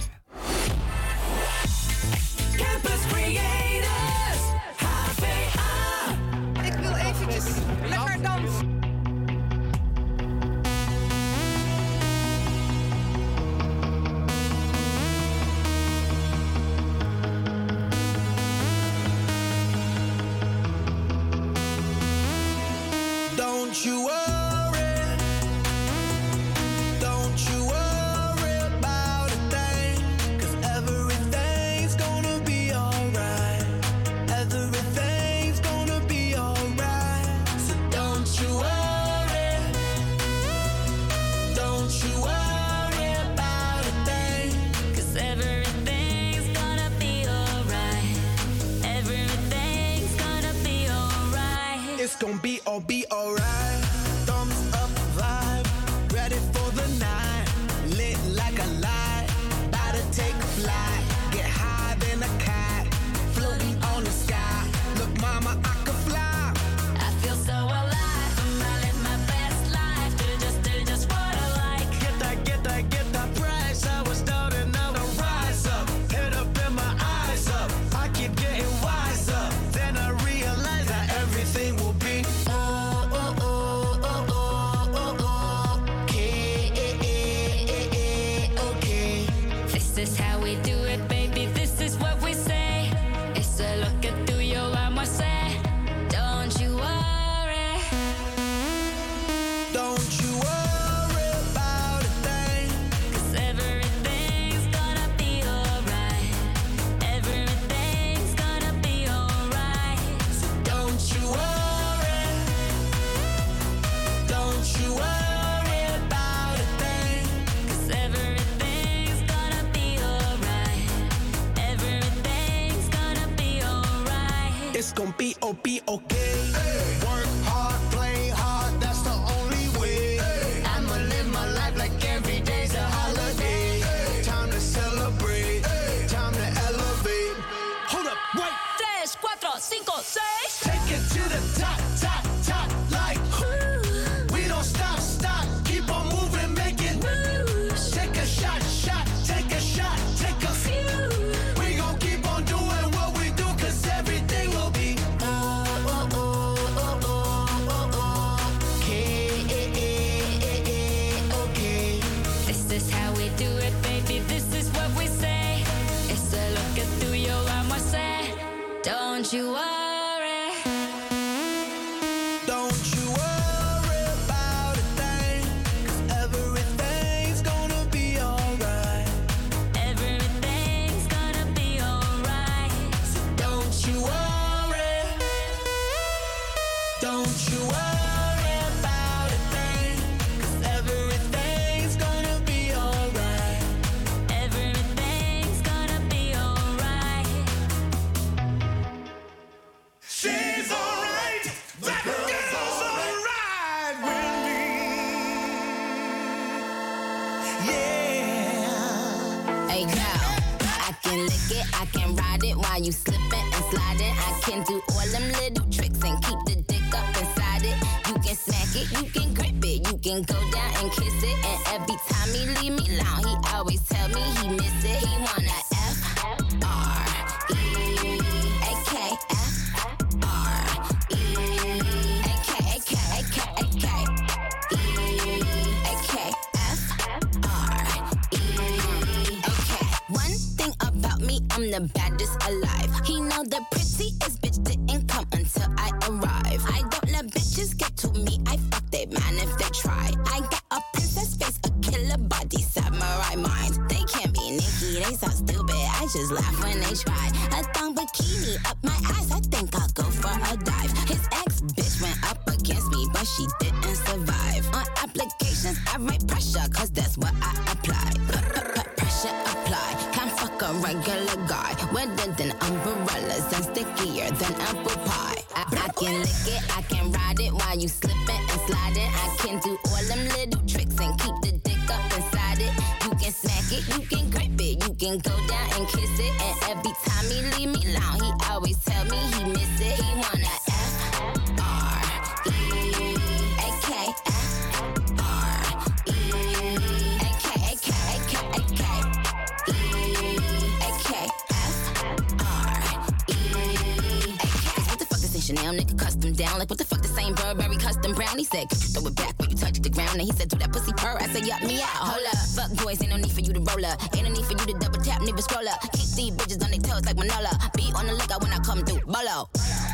[SPEAKER 22] Chanel nigga custom down? Like what the fuck the same Burberry custom brown? He said, "Could you throw it back when you touch the ground?" And he said, "Do that pussy purr." I said, "Yup me out." Hold up, fuck boys, ain't no need for you to roll up. Ain't no need for you to double tap, neither scroll up. Keep these bitches on their toes like Manola. Be on the lookout when I come through. Bolo.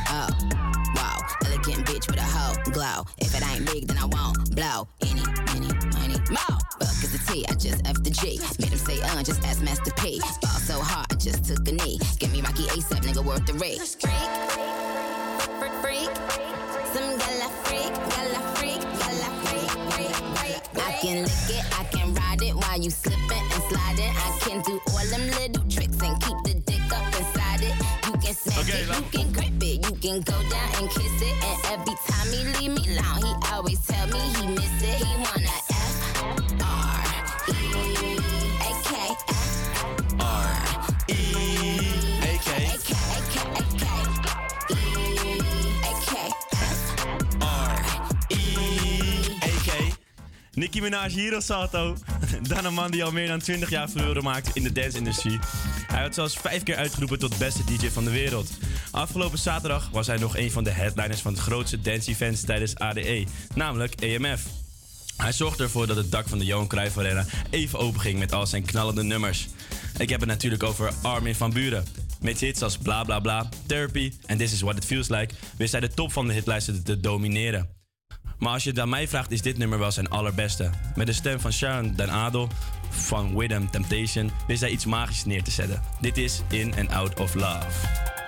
[SPEAKER 22] Oh, wow, elegant bitch with a hoe glow. If it ain't big, then I won't blow. Any, any, money, more. Fuck is the T, I just F the G. Made him say, uh, just ask Master P. Ball so hard, I just took a knee. Give me Rocky ASAP, nigga, worth the rate. Freak, I can lick it, I can ride it while you slipping and sliding. I can do all them little tricks and keep the dick up inside it. You can smack
[SPEAKER 2] Okay,
[SPEAKER 22] it, you can grip it, you can go down and kiss
[SPEAKER 5] Nicki Minaj hier op Salto. Dan een man die al meer dan 20 jaar verloren maakt in de dance-industrie. Hij werd zelfs vijf keer uitgeroepen tot beste DJ van de wereld. Afgelopen zaterdag was hij nog een van de headliners van het grootste dance-events tijdens ADE, namelijk EMF. Hij zorgde ervoor dat het dak van de Johan Cruijff Arena even open ging met al zijn knallende nummers. Ik heb het natuurlijk over Armin van Buren. Met hits als Bla Bla Bla, Therapy en This Is What It Feels Like wist hij de top van de hitlijsten te domineren. Maar als je het aan mij vraagt, is dit nummer wel zijn allerbeste. Met de stem van Sharon Den Adel van Rhythm Temptation wist hij iets magisch neer te zetten. Dit is In and Out of Love.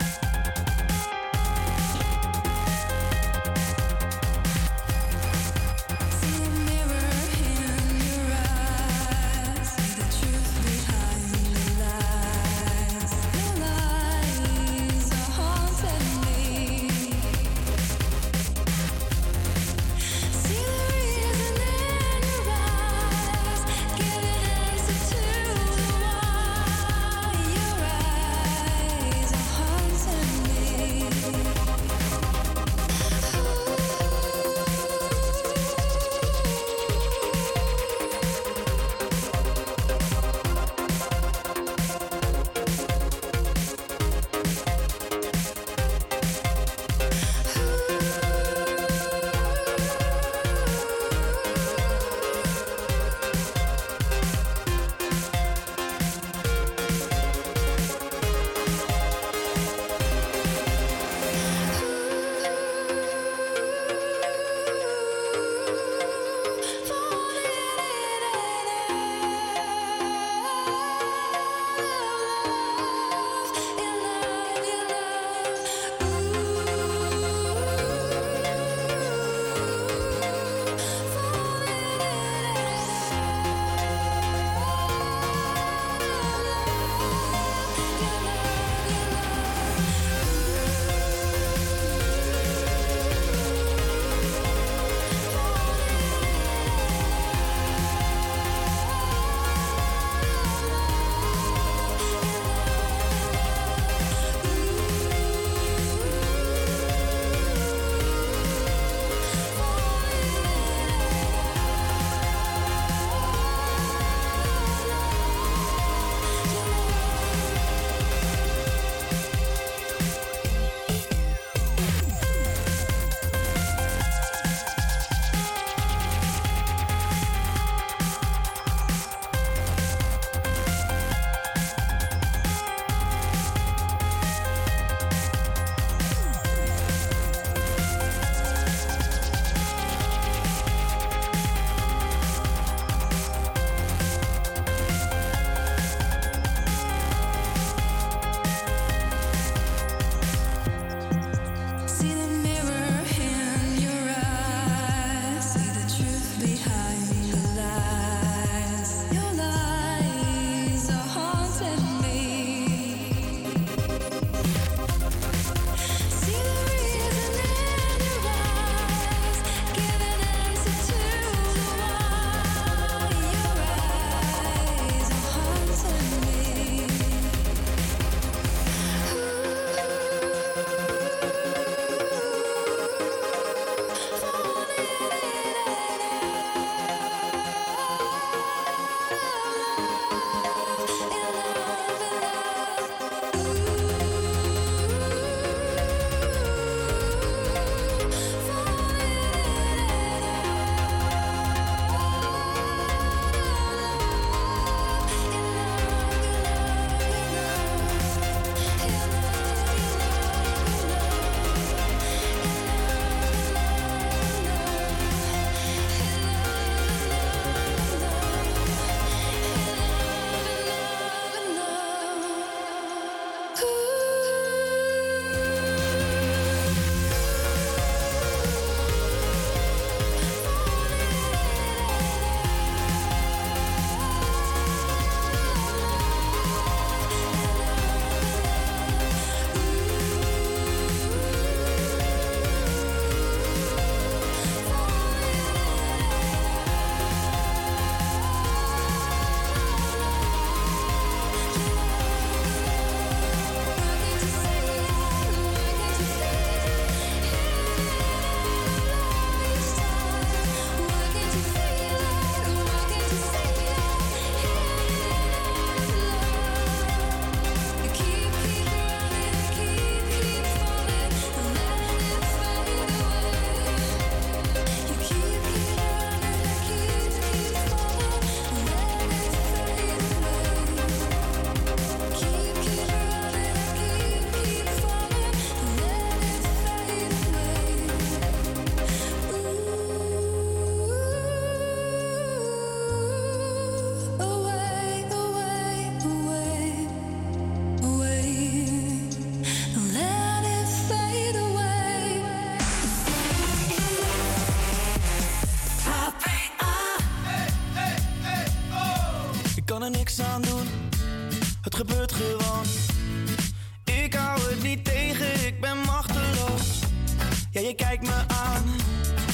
[SPEAKER 1] Kijkt me aan,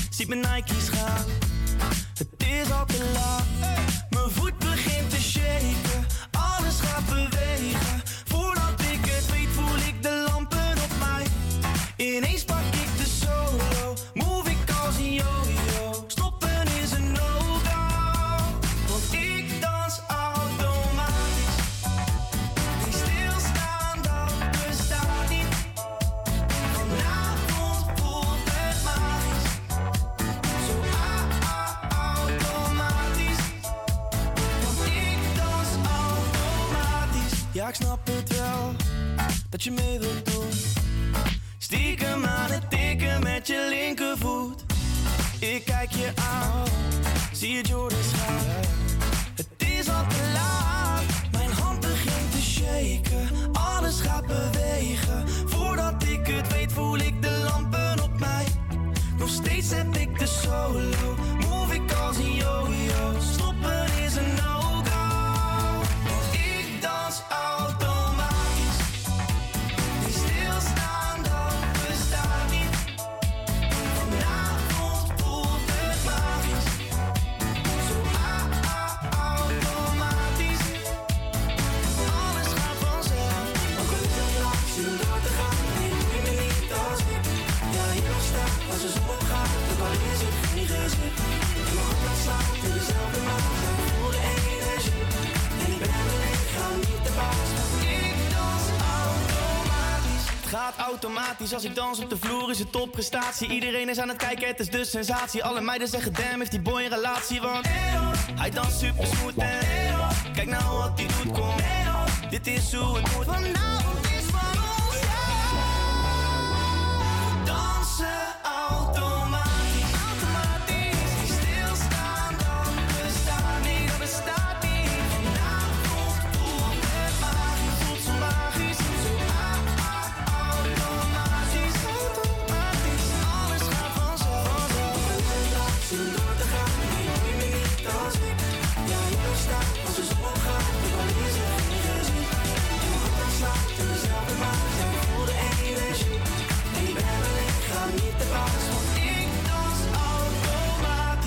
[SPEAKER 1] ziet mijn Nike's ik snap het wel, dat je mee wilt doen. Stiekem automatisch. Als ik dans op de vloer is het topprestatie. Iedereen is aan het kijken, het is de sensatie. Alle meiden zeggen damn, heeft die boy een relatie? Want hij danst super smooth Kijk nou wat hij doet, kom. Dit is hoe het moet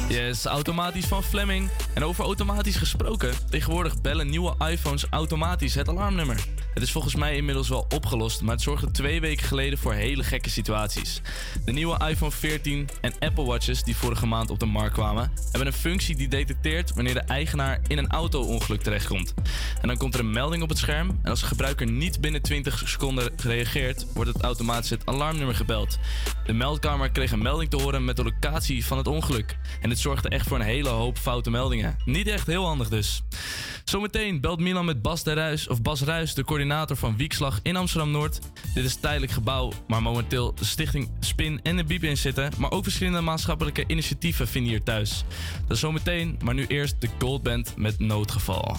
[SPEAKER 7] Yes, automatisch van Fleming. En over automatisch gesproken, tegenwoordig bellen nieuwe iPhones automatisch het alarmnummer. Het is volgens mij inmiddels wel opgelost, maar het zorgde twee weken geleden voor hele gekke situaties. De nieuwe iPhone 14 en Apple Watches die vorige maand op de markt kwamen, hebben een functie die detecteert wanneer de eigenaar in een auto-ongeluk terechtkomt. En dan komt er een melding op het scherm en als de gebruiker niet binnen 20 seconden reageert, wordt het automatisch het alarmnummer gebeld. De meldkamer kreeg een melding te horen met de locatie van het ongeluk. En dit zorgde echt voor een hele hoop foute meldingen. Niet echt heel handig dus. Zometeen belt Milan met Bas de Ruis, of Bas Ruis, de coördinator van Wiekslag in Amsterdam-Noord. Dit is tijdelijk gebouw, maar momenteel de stichting Spin en de Biep in zitten. Maar ook verschillende maatschappelijke initiatieven vinden hier thuis. Dat zometeen, maar nu eerst de Goldband met Noodgeval.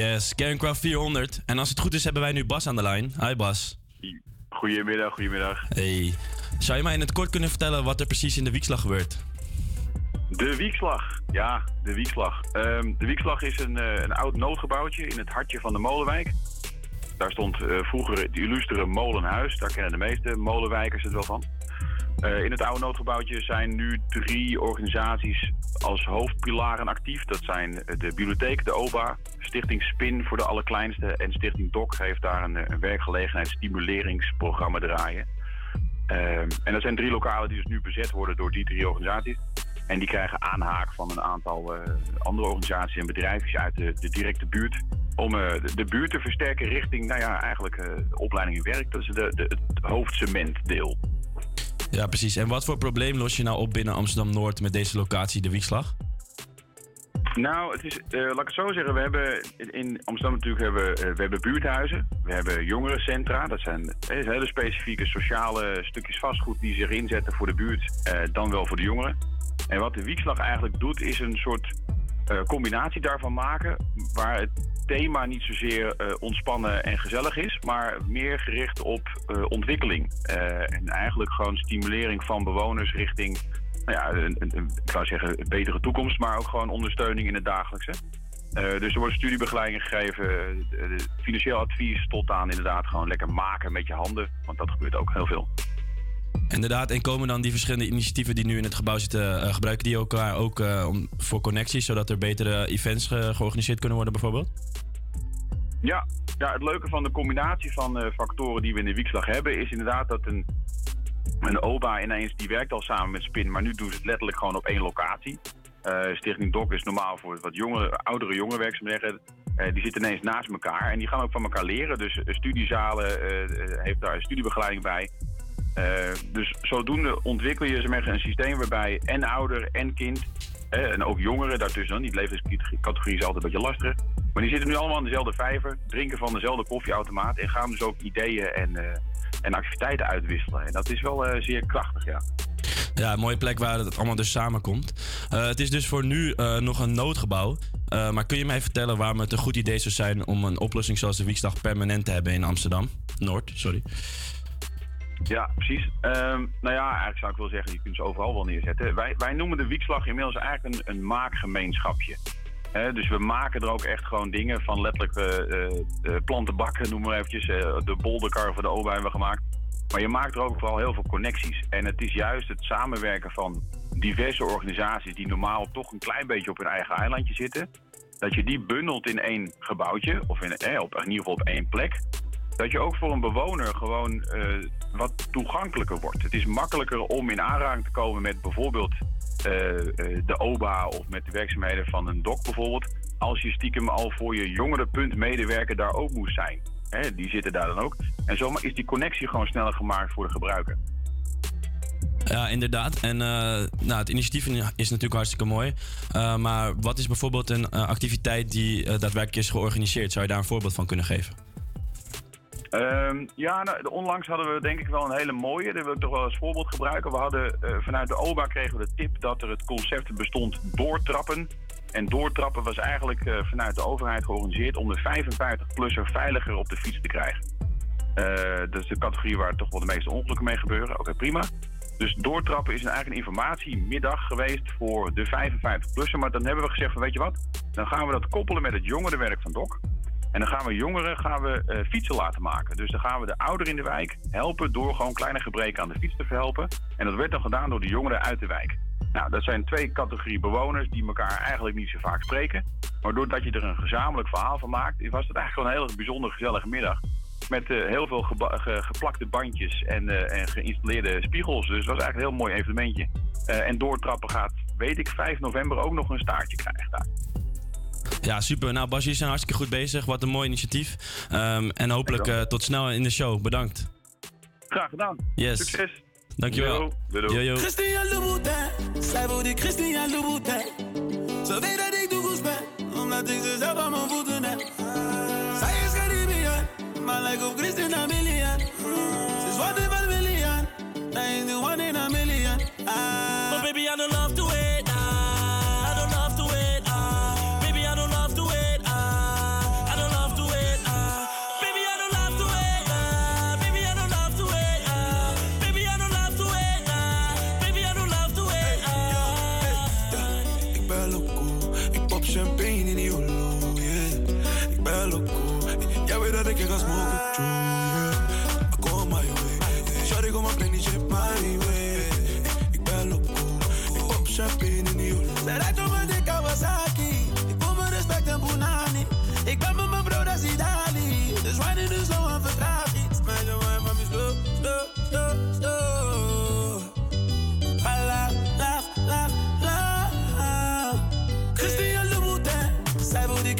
[SPEAKER 5] Yes, Kerncraft 400. En als het goed is, hebben wij nu Bas aan de lijn. Hi Bas.
[SPEAKER 23] Goedemiddag, goedemiddag.
[SPEAKER 5] Hey. Zou je mij in het kort kunnen vertellen wat er precies in de wiekslag gebeurt?
[SPEAKER 23] De Wiekslag. Ja, de Wiekslag. Ehm, de Wiekslag is een, eh, een oud noodgebouwtje in het hartje van de Molenwijk. Daar stond eh, vroeger het illustere molenhuis. Daar kennen de meeste molenwijkers het wel van. Eh, in het oude noodgebouwtje zijn nu drie organisaties als hoofdpilaren actief. Dat zijn de bibliotheek, de OBA, Stichting Spin voor de allerkleinste en Stichting DOC heeft daar een, werkgelegenheidsstimuleringsprogramma draaien. Ehm, en dat zijn drie lokalen die dus nu bezet worden door die drie organisaties. En die krijgen aanhaak van een aantal eh, andere organisaties en bedrijfjes uit de, de directe buurt. Om eh, de, buurt te versterken richting, nou ja, eigenlijk opleiding in werk. Dat is de, de, het hoofdcementdeel.
[SPEAKER 5] Ja, precies. En wat voor probleem los je nou op binnen Amsterdam-Noord met deze locatie, de wiekslag?
[SPEAKER 23] Nou, het is, eh, laat ik het zo zeggen. We hebben in Amsterdam natuurlijk hebben, eh, we hebben buurthuizen. We hebben jongerencentra. Dat zijn eh, hele specifieke sociale stukjes vastgoed die zich inzetten voor de buurt. dan wel voor de jongeren. En wat de wiekslag eigenlijk doet, is een soort combinatie daarvan maken. Waar het thema niet zozeer eh, ontspannen en gezellig is, maar meer gericht op eh, ontwikkeling. Eh, en eigenlijk gewoon stimulering van bewoners richting nou ja, een, een, ik zou zeggen, betere toekomst, maar ook gewoon ondersteuning in het dagelijkse. Dus er wordt studiebegeleiding gegeven, financieel advies tot aan inderdaad gewoon lekker maken met je handen, want dat gebeurt ook heel veel.
[SPEAKER 5] Inderdaad, en komen dan die verschillende initiatieven die nu in het gebouw zitten, gebruiken die elkaar ook om, voor connecties, zodat er betere events ge- georganiseerd kunnen worden bijvoorbeeld?
[SPEAKER 23] Ja, ja, het leuke van de combinatie van eh, factoren die we in de wiekslag hebben, is inderdaad dat een, een OBA ineens, die werkt al samen met Spin, maar nu doen ze het letterlijk gewoon op één locatie. Eh, Stichting DOC is normaal voor wat jongere, oudere jongerenwerkzaamheden. Eh, die zitten ineens naast elkaar en die gaan ook van elkaar leren. Dus studiezalen heeft daar studiebegeleiding bij. Dus zodoende ontwikkel je zeg een systeem waarbij en ouder en kind en ook jongeren daartussen, die leeftijdscategorie is altijd een beetje lastig. Maar die zitten nu allemaal aan dezelfde vijver, drinken van dezelfde koffieautomaat en gaan dus ook ideeën en, eh, en activiteiten uitwisselen. En dat is wel eh, zeer krachtig, ja.
[SPEAKER 5] Ja, mooie plek waar het allemaal dus samenkomt. Eh, het is dus voor nu nog een noodgebouw. Maar kun je mij vertellen waarom het een goed idee zou zijn om een oplossing zoals de Wiekslag permanent te hebben in Amsterdam? Noord, sorry.
[SPEAKER 23] Ja, precies. Ehm, nou ja, eigenlijk zou ik wel zeggen, je kunt ze overal wel neerzetten. Wij, wij noemen de wiekslag inmiddels eigenlijk een, een maakgemeenschapje. Dus we maken er ook echt gewoon dingen van letterlijk eh, eh, eh, plantenbakken, noem maar eventjes. de bolderkar van de OBA hebben we gemaakt. Maar je maakt er ook vooral heel veel connecties. En het is juist het samenwerken van diverse organisaties die normaal toch een klein beetje op hun eigen eilandje zitten. Dat je die bundelt in één gebouwtje, of in, eh, op, in ieder geval op één plek dat je ook voor een bewoner gewoon eh, wat toegankelijker wordt. Het is makkelijker om in aanraking te komen met bijvoorbeeld eh, eh, de OBA of met de werkzaamheden van een DOC bijvoorbeeld. Als je stiekem al voor je jongerenpunt medewerker daar ook moest zijn. Hè, die zitten daar dan ook. En zo is die connectie gewoon sneller gemaakt voor de gebruiker.
[SPEAKER 5] Ja, inderdaad. En nou, het initiatief is natuurlijk hartstikke mooi. Maar wat is bijvoorbeeld een activiteit die daadwerkelijk is georganiseerd? Zou je daar een voorbeeld van kunnen geven?
[SPEAKER 23] Ehm, ja, nou, onlangs hadden we denk ik wel een hele mooie. Dat wil ik toch wel als voorbeeld gebruiken. We hadden eh, vanuit de OBA kregen we de tip dat er het concept bestond doortrappen. En doortrappen was eigenlijk eh, vanuit de overheid georganiseerd om de 55-plusser veiliger op de fiets te krijgen. Eh, dat is de categorie waar toch wel de meeste ongelukken mee gebeuren. Oké, prima. Dus doortrappen is een, informatiemiddag geweest voor de 55-plusser. Maar dan hebben we gezegd van weet je wat, dan gaan we dat koppelen met het jongerenwerk van DOC. En dan gaan we jongeren gaan we, eh, fietsen laten maken. Dus dan gaan we de ouderen in de wijk helpen door gewoon kleine gebreken aan de fiets te verhelpen. En dat werd dan gedaan door de jongeren uit de wijk. Nou, dat zijn twee categorieën bewoners die elkaar eigenlijk niet zo vaak spreken. Maar doordat je er een gezamenlijk verhaal van maakt, was het eigenlijk gewoon een hele bijzonder gezellige middag. Met eh, heel veel geplakte bandjes en, eh, en geïnstalleerde spiegels. Dus het was eigenlijk een heel mooi evenementje. En doortrappen gaat, weet ik, 5 november ook nog een staartje krijgen daar.
[SPEAKER 5] Ja, super. Nou, Bas, jullie zijn hartstikke goed bezig. Wat een mooi initiatief. Ehm, en hopelijk eh, tot snel in de show. Bedankt.
[SPEAKER 23] Graag gedaan.
[SPEAKER 5] Yes.
[SPEAKER 23] Succes.
[SPEAKER 5] Dankjewel.
[SPEAKER 23] Yo, doei, doei.
[SPEAKER 5] Yo, yo.
[SPEAKER 24] Christian Louboutin, zij wil die Christian Louboutin. Ze weet dat ik de goes ben, omdat ik ze zelf aan mijn voeten heb. Zij is Caribbean, maar lijkt op Christian Amelian. Ze is wat in een million, hij is de one in a million. Ah.
[SPEAKER 17] But baby, I don't love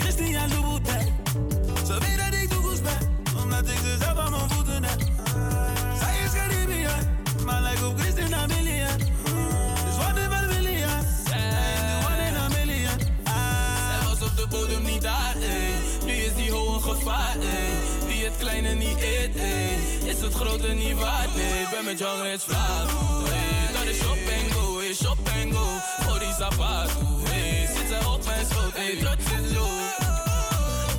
[SPEAKER 10] Christian Louboutin. Ze weet dat ik toekomst ben. Omdat ik ze zelf aan mijn voeten heb. Zij is Caribbean. Maar lijkt op Christina Milian. Dus wat is wel? Zij is one in a million.
[SPEAKER 24] Zij was op de bodem niet daar, ey. Nu is die hoge gevaar, ey. Wie het kleine niet eet, ey. Is het grote niet waard, nee. Ben met jou vlaag, ey. Dat is shop and go, ey. Shop and go. Voor die zapato, ey. Zit zij op mijn schoot, ey. Trots is low.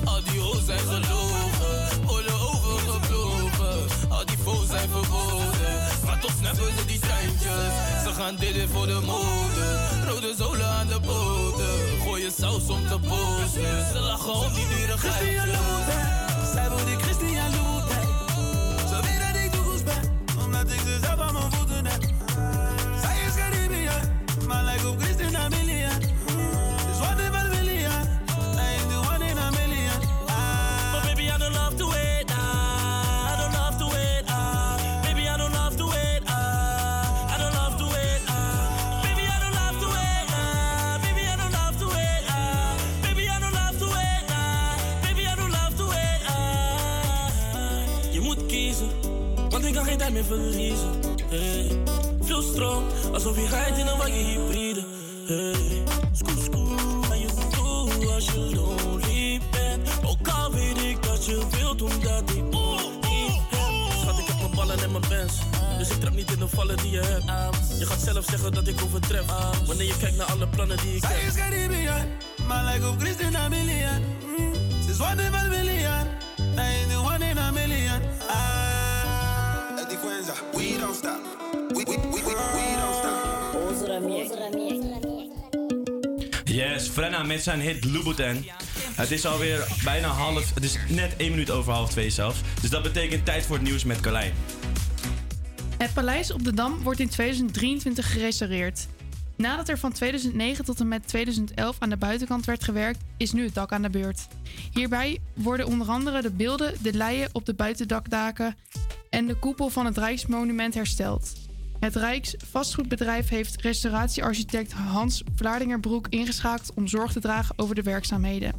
[SPEAKER 24] Al die hoes zijn gelogen. Olle overgevlogen. Al die foes zijn verboden. Maar toch snappen ze die treintjes. Ze gaan dit voor de mode. Rode zolen aan de boten. Gooi je saus om te posten. Ze lachen om die dure
[SPEAKER 10] Christian
[SPEAKER 24] geitjes.
[SPEAKER 10] Louboutin. Zij wil die Christian Louboutin.
[SPEAKER 24] Meer verliezen. Hey. Veel stroom, alsof je rijdt in een wagen hybride. Hey. Scoot, scoot, en je doet als je lonely bent. Ook al weet ik dat je wilt, omdat ik niet heb. Schat, ik heb mijn ballen en mijn bands. Dus ik trap niet in de vallen die je hebt. Je gaat zelf zeggen dat ik overtref. Wanneer je kijkt naar alle plannen die ik heb.
[SPEAKER 10] Caribbean. Maar lijkt op Christina Milian. Mm. Ze is one in a million. Is the one in a million. We don't stop. We, we, we, we, we don't stop.
[SPEAKER 25] Yes, Frenna met zijn hit Louboutin. Het is alweer bijna half, het is net één minuut over half twee zelfs. Dus dat betekent tijd voor het nieuws met Carlijn.
[SPEAKER 16] Het paleis op de Dam wordt in 2023 gerestaureerd. Nadat er van 2009 tot en met 2011 aan de buitenkant werd gewerkt, is nu het dak aan de beurt. Hierbij worden onder andere de beelden, de leien op de buitendakdaken en de koepel van het Rijksmonument hersteld. Het Rijksvastgoedbedrijf heeft restauratiearchitect Hans Vlaardingerbroek ingeschakeld om zorg te dragen over de werkzaamheden.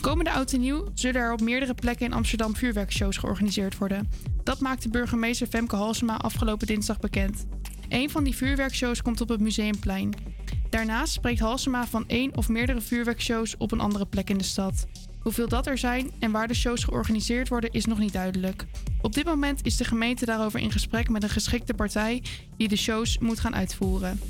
[SPEAKER 16] Komende oud en nieuw zullen er op meerdere plekken in Amsterdam vuurwerkshows georganiseerd worden. Dat maakte burgemeester Femke Halsema afgelopen dinsdag bekend. Een van die vuurwerkshows komt op het Museumplein. Daarnaast spreekt Halsema van één of meerdere vuurwerkshows op een andere plek in de stad. Hoeveel dat er zijn en waar de shows georganiseerd worden is nog niet duidelijk. Op dit moment is de gemeente daarover in gesprek met een geschikte partij die de shows moet gaan uitvoeren.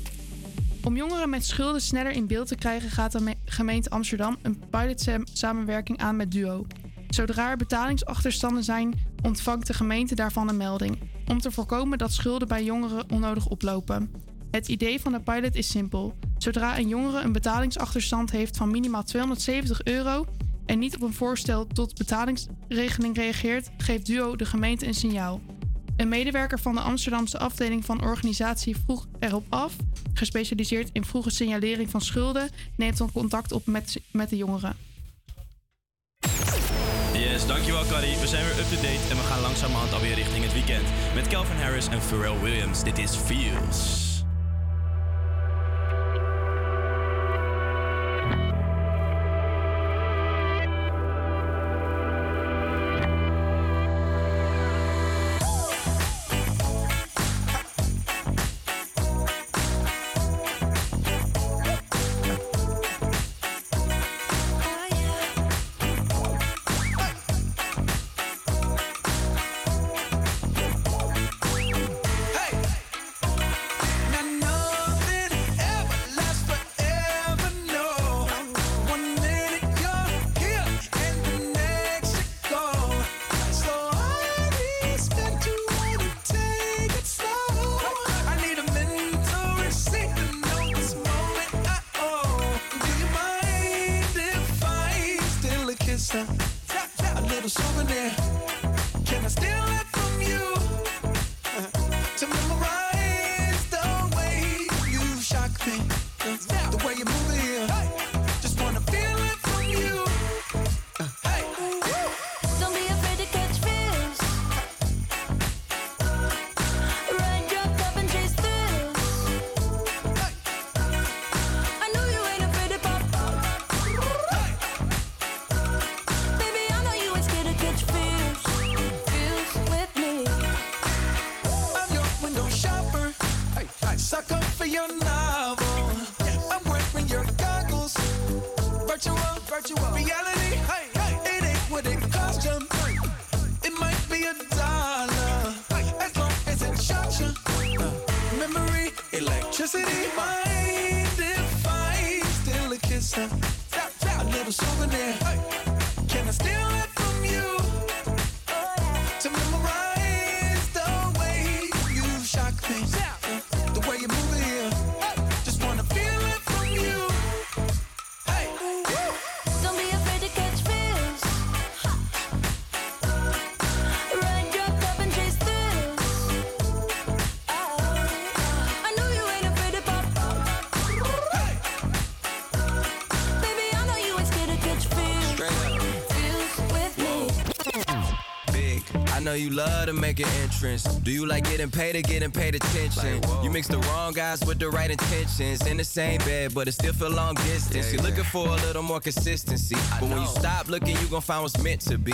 [SPEAKER 16] Om jongeren met schulden sneller in beeld te krijgen gaat de me- gemeente Amsterdam een pilotsamenwerking aan met Duo. Zodra er betalingsachterstanden zijn, ontvangt de gemeente daarvan een melding. Om te voorkomen dat schulden bij jongeren onnodig oplopen. Het idee van de pilot is simpel. Zodra een jongere een betalingsachterstand heeft van minimaal 270 euro en niet op een voorstel tot betalingsregeling reageert, geeft Duo de gemeente een signaal. Een medewerker van de Amsterdamse afdeling van organisatie vroeg erop af, gespecialiseerd in vroege signalering van schulden, neemt dan contact op met, met de jongeren.
[SPEAKER 25] Yes, dankjewel Carrie. We zijn weer up-to-date en we gaan langzamerhand alweer richting het weekend. Met Calvin Harris en Pharrell Williams. Dit is Feels.
[SPEAKER 10] You
[SPEAKER 17] love to make an entrance. Do you like getting paid or getting paid attention? you mix the wrong guys with the right intentions. In the same bed, but it still feel long distance. You're looking for a little more consistency. But when you stop looking, you gon' find what's meant to be.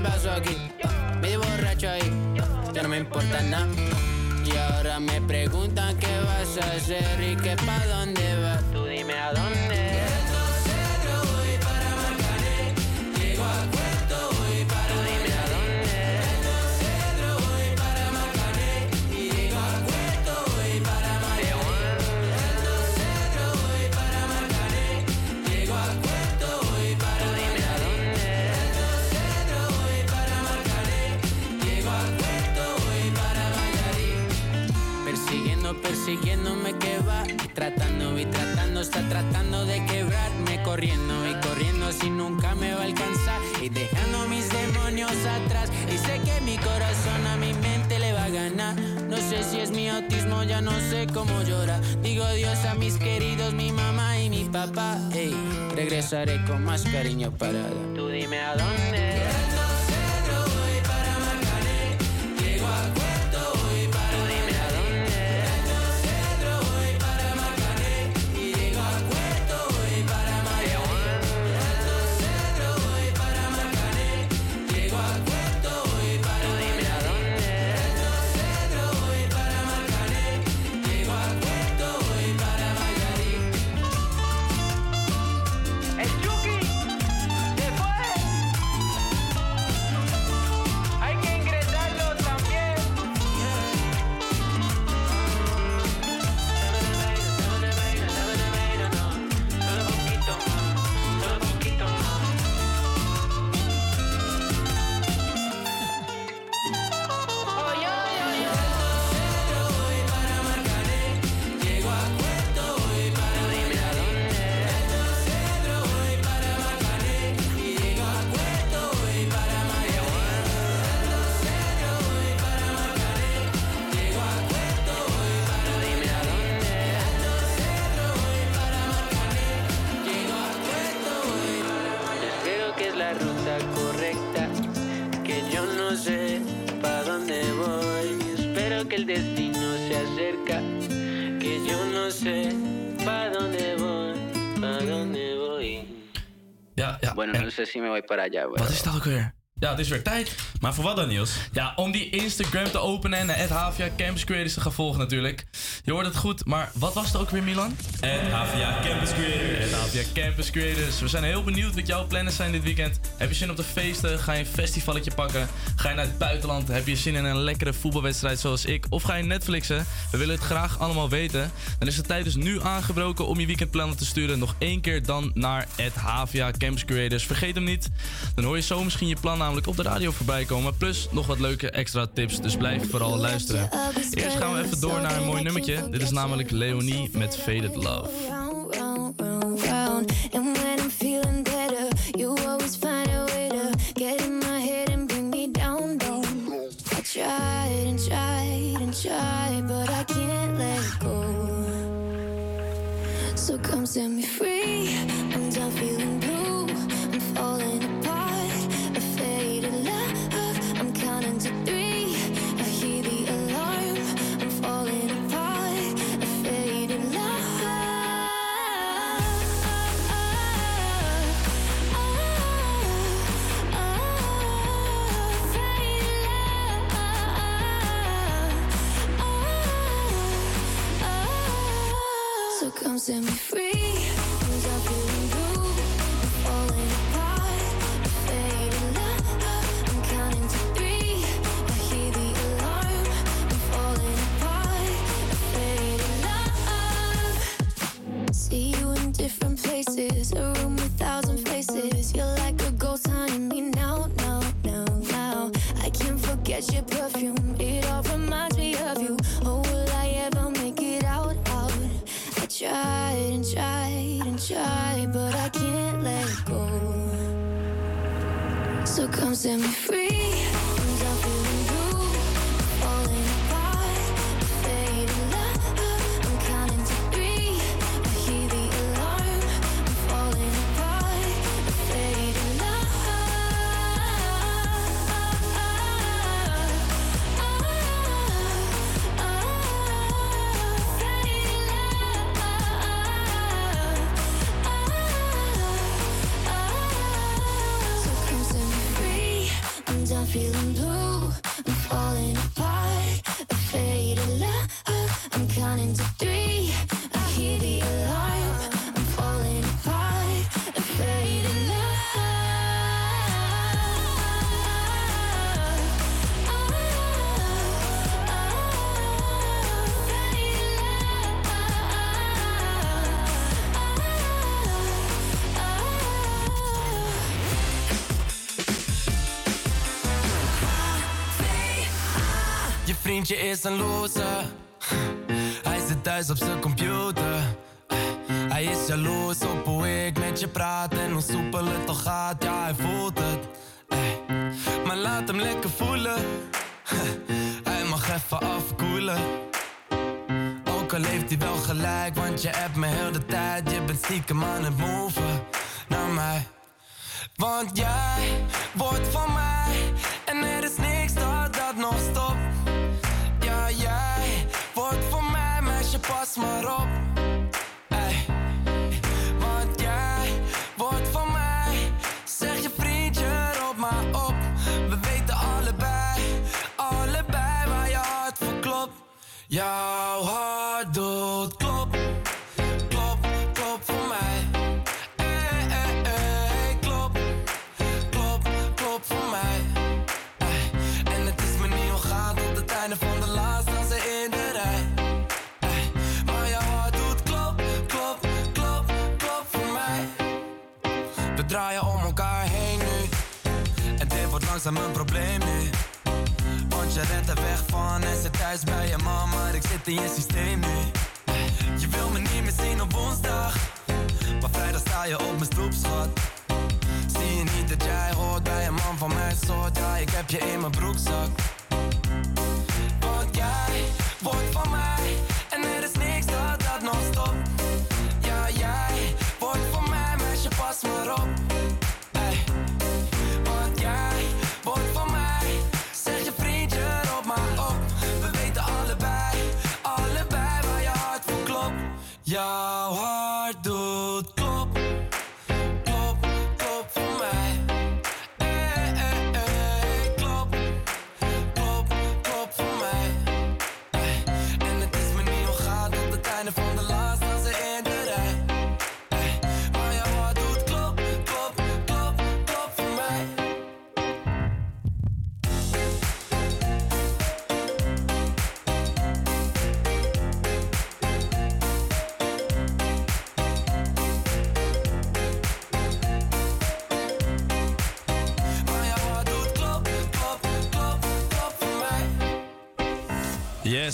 [SPEAKER 26] El vaso aquí Medio borracho ahí, ya no me importa nada y ahora me preguntan qué vas a hacer y que pa' dónde vas. Tú dime a dónde. Persiguiéndome que va y tratando y tratando, está tratando de quebrarme corriendo y corriendo si nunca me va a alcanzar y dejando mis demonios atrás y sé que mi corazón a mi mente le va a ganar no sé si es mi autismo ya no sé cómo llora digo Dios a mis queridos mi mamá y mi papá ey, regresaré con más cariño para dar. tú dime a dónde
[SPEAKER 27] sé si me voy para allá,
[SPEAKER 7] Wat is het ook weer? Ja, het is weer tijd.
[SPEAKER 5] Maar voor wat dan, Niels?
[SPEAKER 7] Ja, om die Instagram te openen en de Havia Campus Creators te gaan volgen natuurlijk. Je hoort het goed, maar wat was het ook weer, Milan?
[SPEAKER 5] Havia Campus Creators.
[SPEAKER 7] Havia Campus Creators. We zijn heel benieuwd wat jouw plannen zijn dit weekend. Heb je zin op de feesten? Ga je een festivalletje pakken? Ga je naar het buitenland? Heb je zin in een lekkere voetbalwedstrijd zoals ik? Of ga je Netflixen? We willen het graag allemaal weten. Dan is de tijd dus nu aangebroken om je weekendplannen te sturen. Nog één keer dan naar Havia Campus Creators. Vergeet hem niet. Dan hoor je zo misschien je plan namelijk op de radio voorbij komen. Plus nog wat leuke extra tips. Dus blijf vooral luisteren. Eerst gaan we even door naar een mooi nummertje. Dit is namelijk Leonie met
[SPEAKER 9] Faded Love. So come set me free. I'm done feeling blue. I'm falling apart. A faded love. I'm counting to three.
[SPEAKER 17] Vriendje is een loser. Hij zit thuis op zijn computer. Hij is jaloers op hoe ik met je praat en hoe soepel het al gaat. Ja, hij voelt het. Maar laat hem lekker voelen. Hij mag even afkoelen. Ook al heeft hij wel gelijk, want je hebt me heel de tijd. Je bent stiekem aan het moven naar mij. Want jij wordt van Jouw thuis bij je mama, maar ik zit in je systeem nu. Je wil me niet meer zien op woensdag, maar vrijdag sta je op mijn stoep. Zie je niet dat jij hoort bij een man van mijn soort? Ja, ik heb je in mijn broekzak. Want jij wordt van mij
[SPEAKER 24] jouw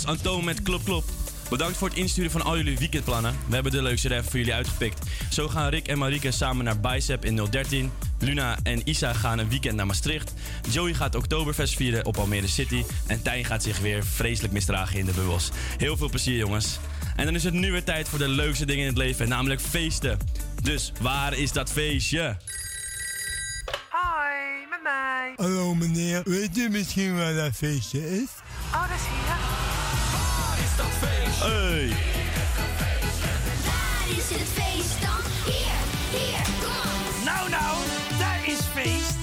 [SPEAKER 5] Antoon met Klop Klop. Bedankt voor het insturen van al jullie weekendplannen. We hebben de leukste ref voor jullie uitgepikt. Zo gaan Rick en Marieke samen naar Bicep in 013. Luna en Isa gaan een weekend naar Maastricht. Joey gaat Oktoberfest vieren op Almere City. En Tijn gaat zich weer vreselijk misdragen in de bubbels. Heel veel plezier jongens. En dan is het nu weer tijd voor de leukste dingen in het leven, namelijk feesten. Dus waar is dat feestje?
[SPEAKER 28] Hoi, met mij.
[SPEAKER 29] Hallo meneer, weet u misschien waar dat feestje is?
[SPEAKER 28] Oh, dat is hier.
[SPEAKER 24] Is dat feest?
[SPEAKER 5] Hey.
[SPEAKER 9] Waar is het feest dan? Hier, hier, kom.
[SPEAKER 28] Nou, nou, daar is feest.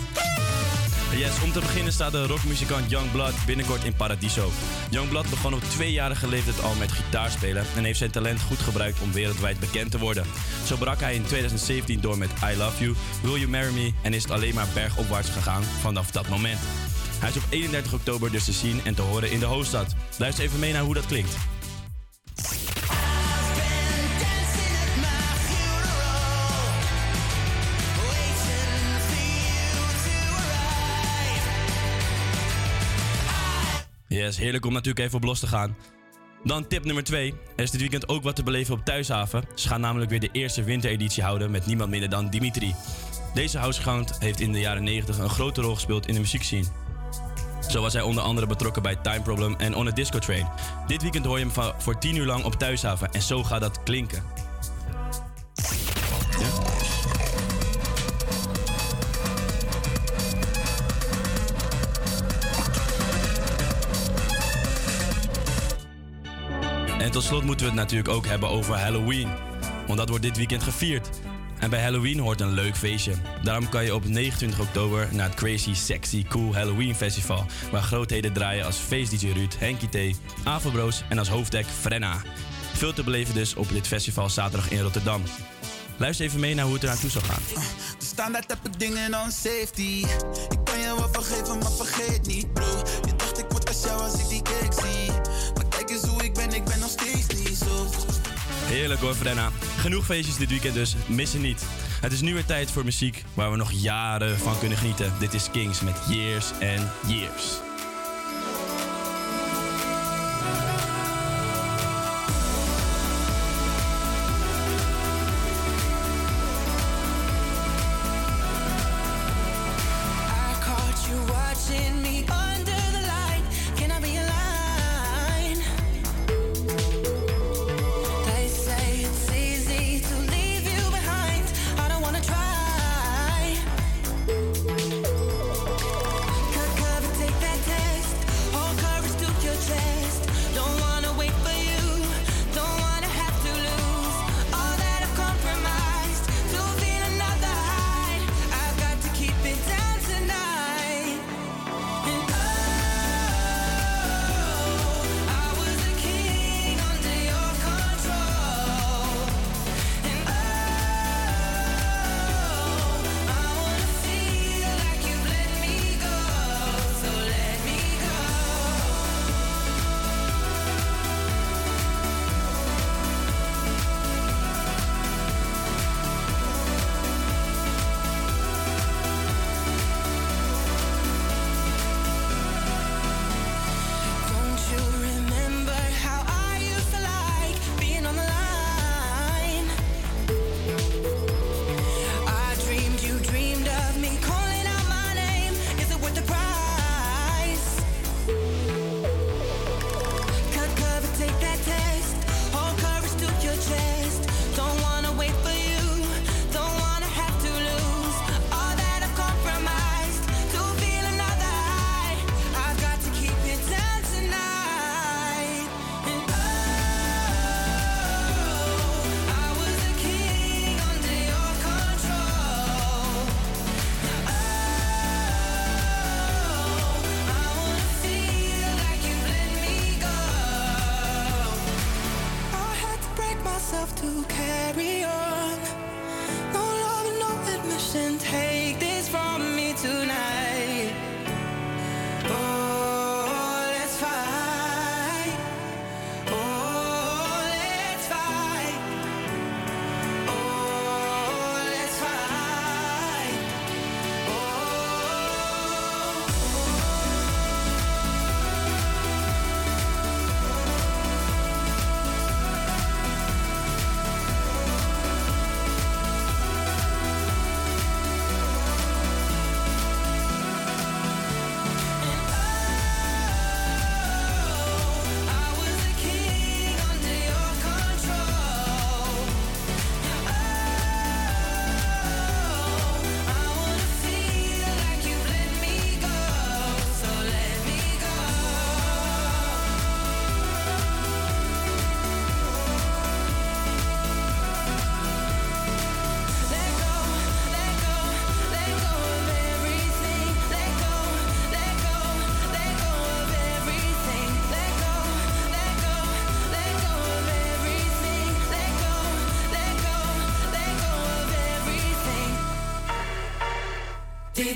[SPEAKER 5] Yes, om te beginnen staat de rockmuzikant Youngblood binnenkort in Paradiso. Youngblood begon op tweejarige leeftijd al met gitaarspelen en heeft zijn talent goed gebruikt om wereldwijd bekend te worden. Zo brak hij in 2017 door met I Love You, Will You Marry Me en is het alleen maar bergopwaarts gegaan vanaf dat moment. Hij is op 31 oktober dus te zien en te horen in de hoofdstad. Luister even mee naar hoe dat klinkt. Yes, heerlijk om natuurlijk even op los te gaan. Dan tip nummer 2. Er is dit weekend ook wat te beleven op Thuishaven. Ze gaan namelijk weer de eerste wintereditie houden met niemand minder dan Dimitri. Deze housegigant heeft in de jaren 90 een grote rol gespeeld in de muziekscene. Zo was hij onder andere betrokken bij Time Problem en On a Disco Train. Dit weekend hoor je hem voor 10 uur lang op Thuishaven en zo gaat dat klinken. En tot slot moeten we het natuurlijk ook hebben over Halloween. Want dat wordt dit weekend gevierd. En bij Halloween hoort een leuk feestje. Daarom kan je op 29 oktober naar het Crazy Sexy Cool Halloween Festival. Waar grootheden draaien als Face DJ Ruud, Henky T, Avobroos en als hoofddeck Frenna. Veel te beleven dus op dit festival zaterdag in Rotterdam. Luister even mee naar hoe het eraan toe zal gaan.
[SPEAKER 25] De standaard heb ik dingen on safety. Ik kan je wel vergeven, maar vergeet niet, bro. Je dacht ik word als jou als ik die cake zie.
[SPEAKER 5] Heerlijk hoor, Frenna. Genoeg feestjes dit weekend dus, missen niet. Het is nu weer tijd voor muziek waar we nog jaren van kunnen genieten. Dit is Kings met Years and Years.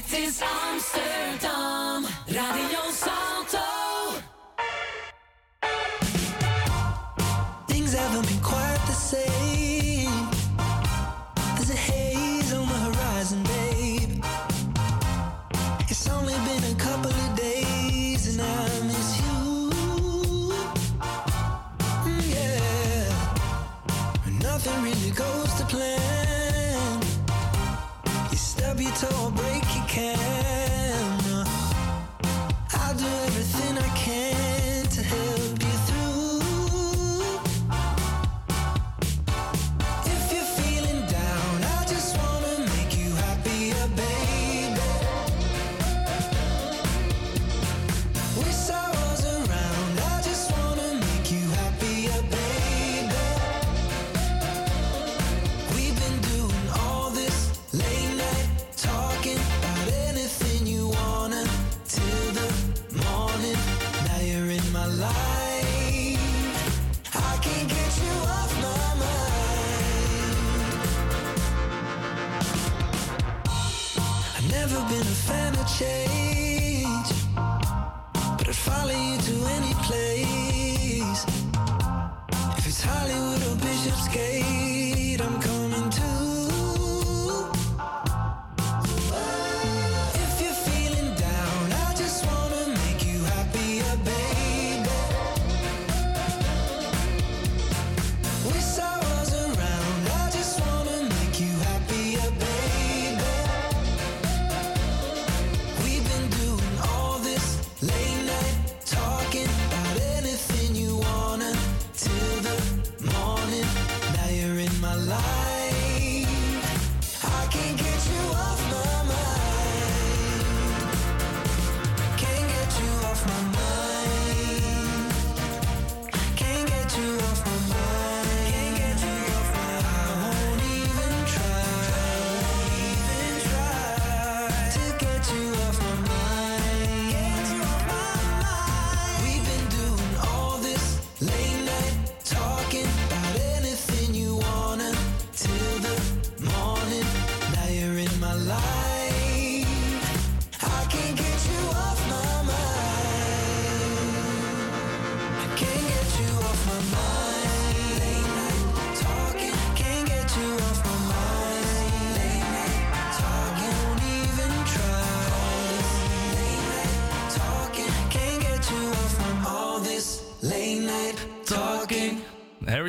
[SPEAKER 30] this
[SPEAKER 1] out.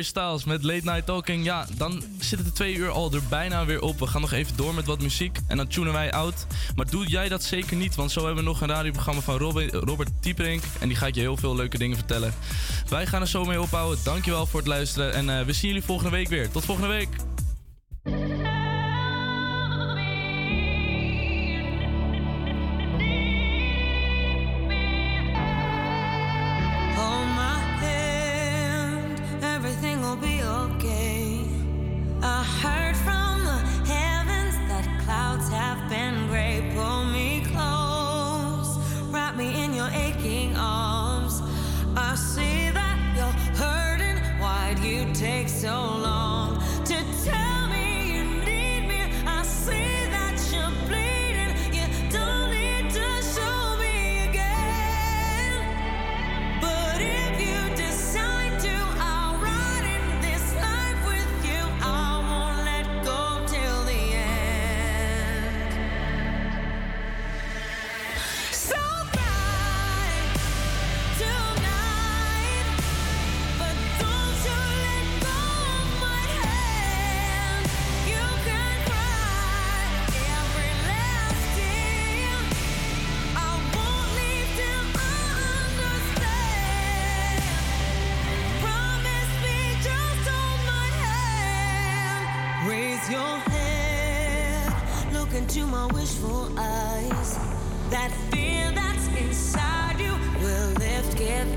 [SPEAKER 1] Styles met Late Night Talking. Ja, dan zitten de twee uur al er bijna weer op. We gaan nog even door met wat muziek en dan tunen wij out. Maar doe jij dat zeker niet, want zo hebben we nog een radioprogramma van Robert, Dieperink. En die gaat je heel veel leuke dingen vertellen. Wij gaan er zo mee ophouden. Dankjewel voor het luisteren en eh, we zien jullie volgende week weer. Tot volgende week!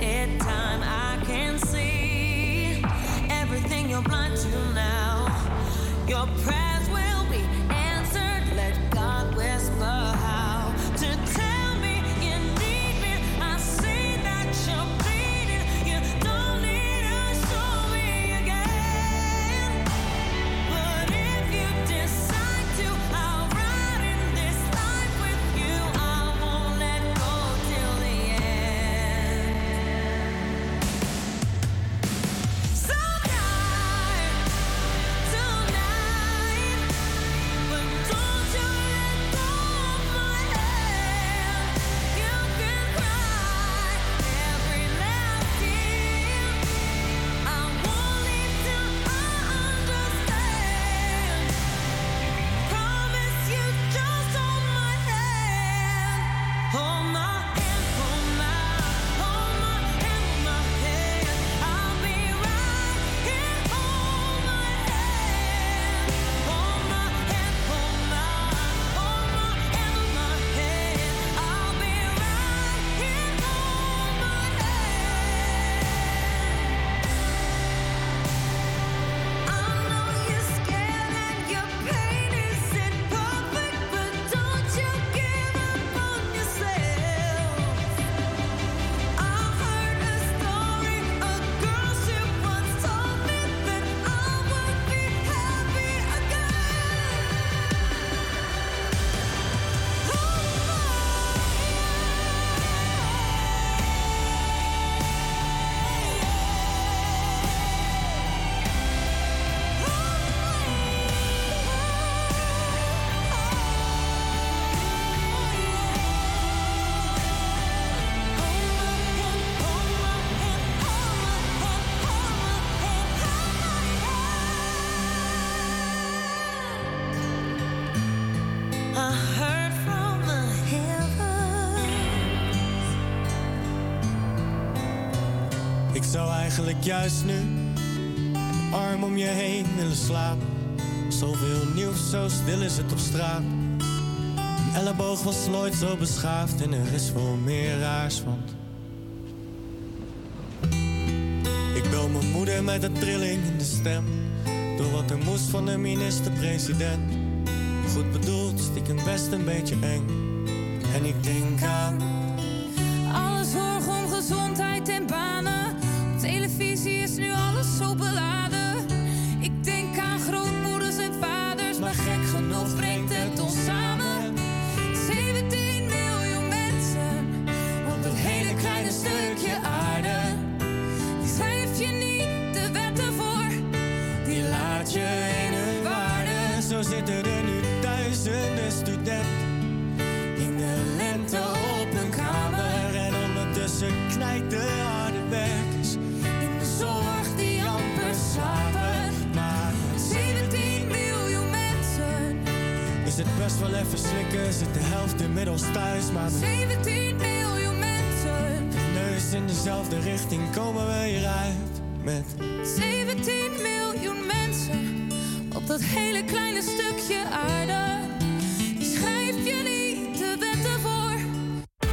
[SPEAKER 31] It's time. I can see everything you're blind to now. Your.
[SPEAKER 32] Eigenlijk juist nu mijn arm om je heen willen slapen. Zoveel nieuws, zo stil is het op straat. Een elleboog was nooit zo beschaafd en er is veel meer raars, want... Ik bel mijn moeder met een trilling in de stem. Door wat er moest van de minister-president. Goed bedoeld, stiekem best een beetje eng. En ik denk aan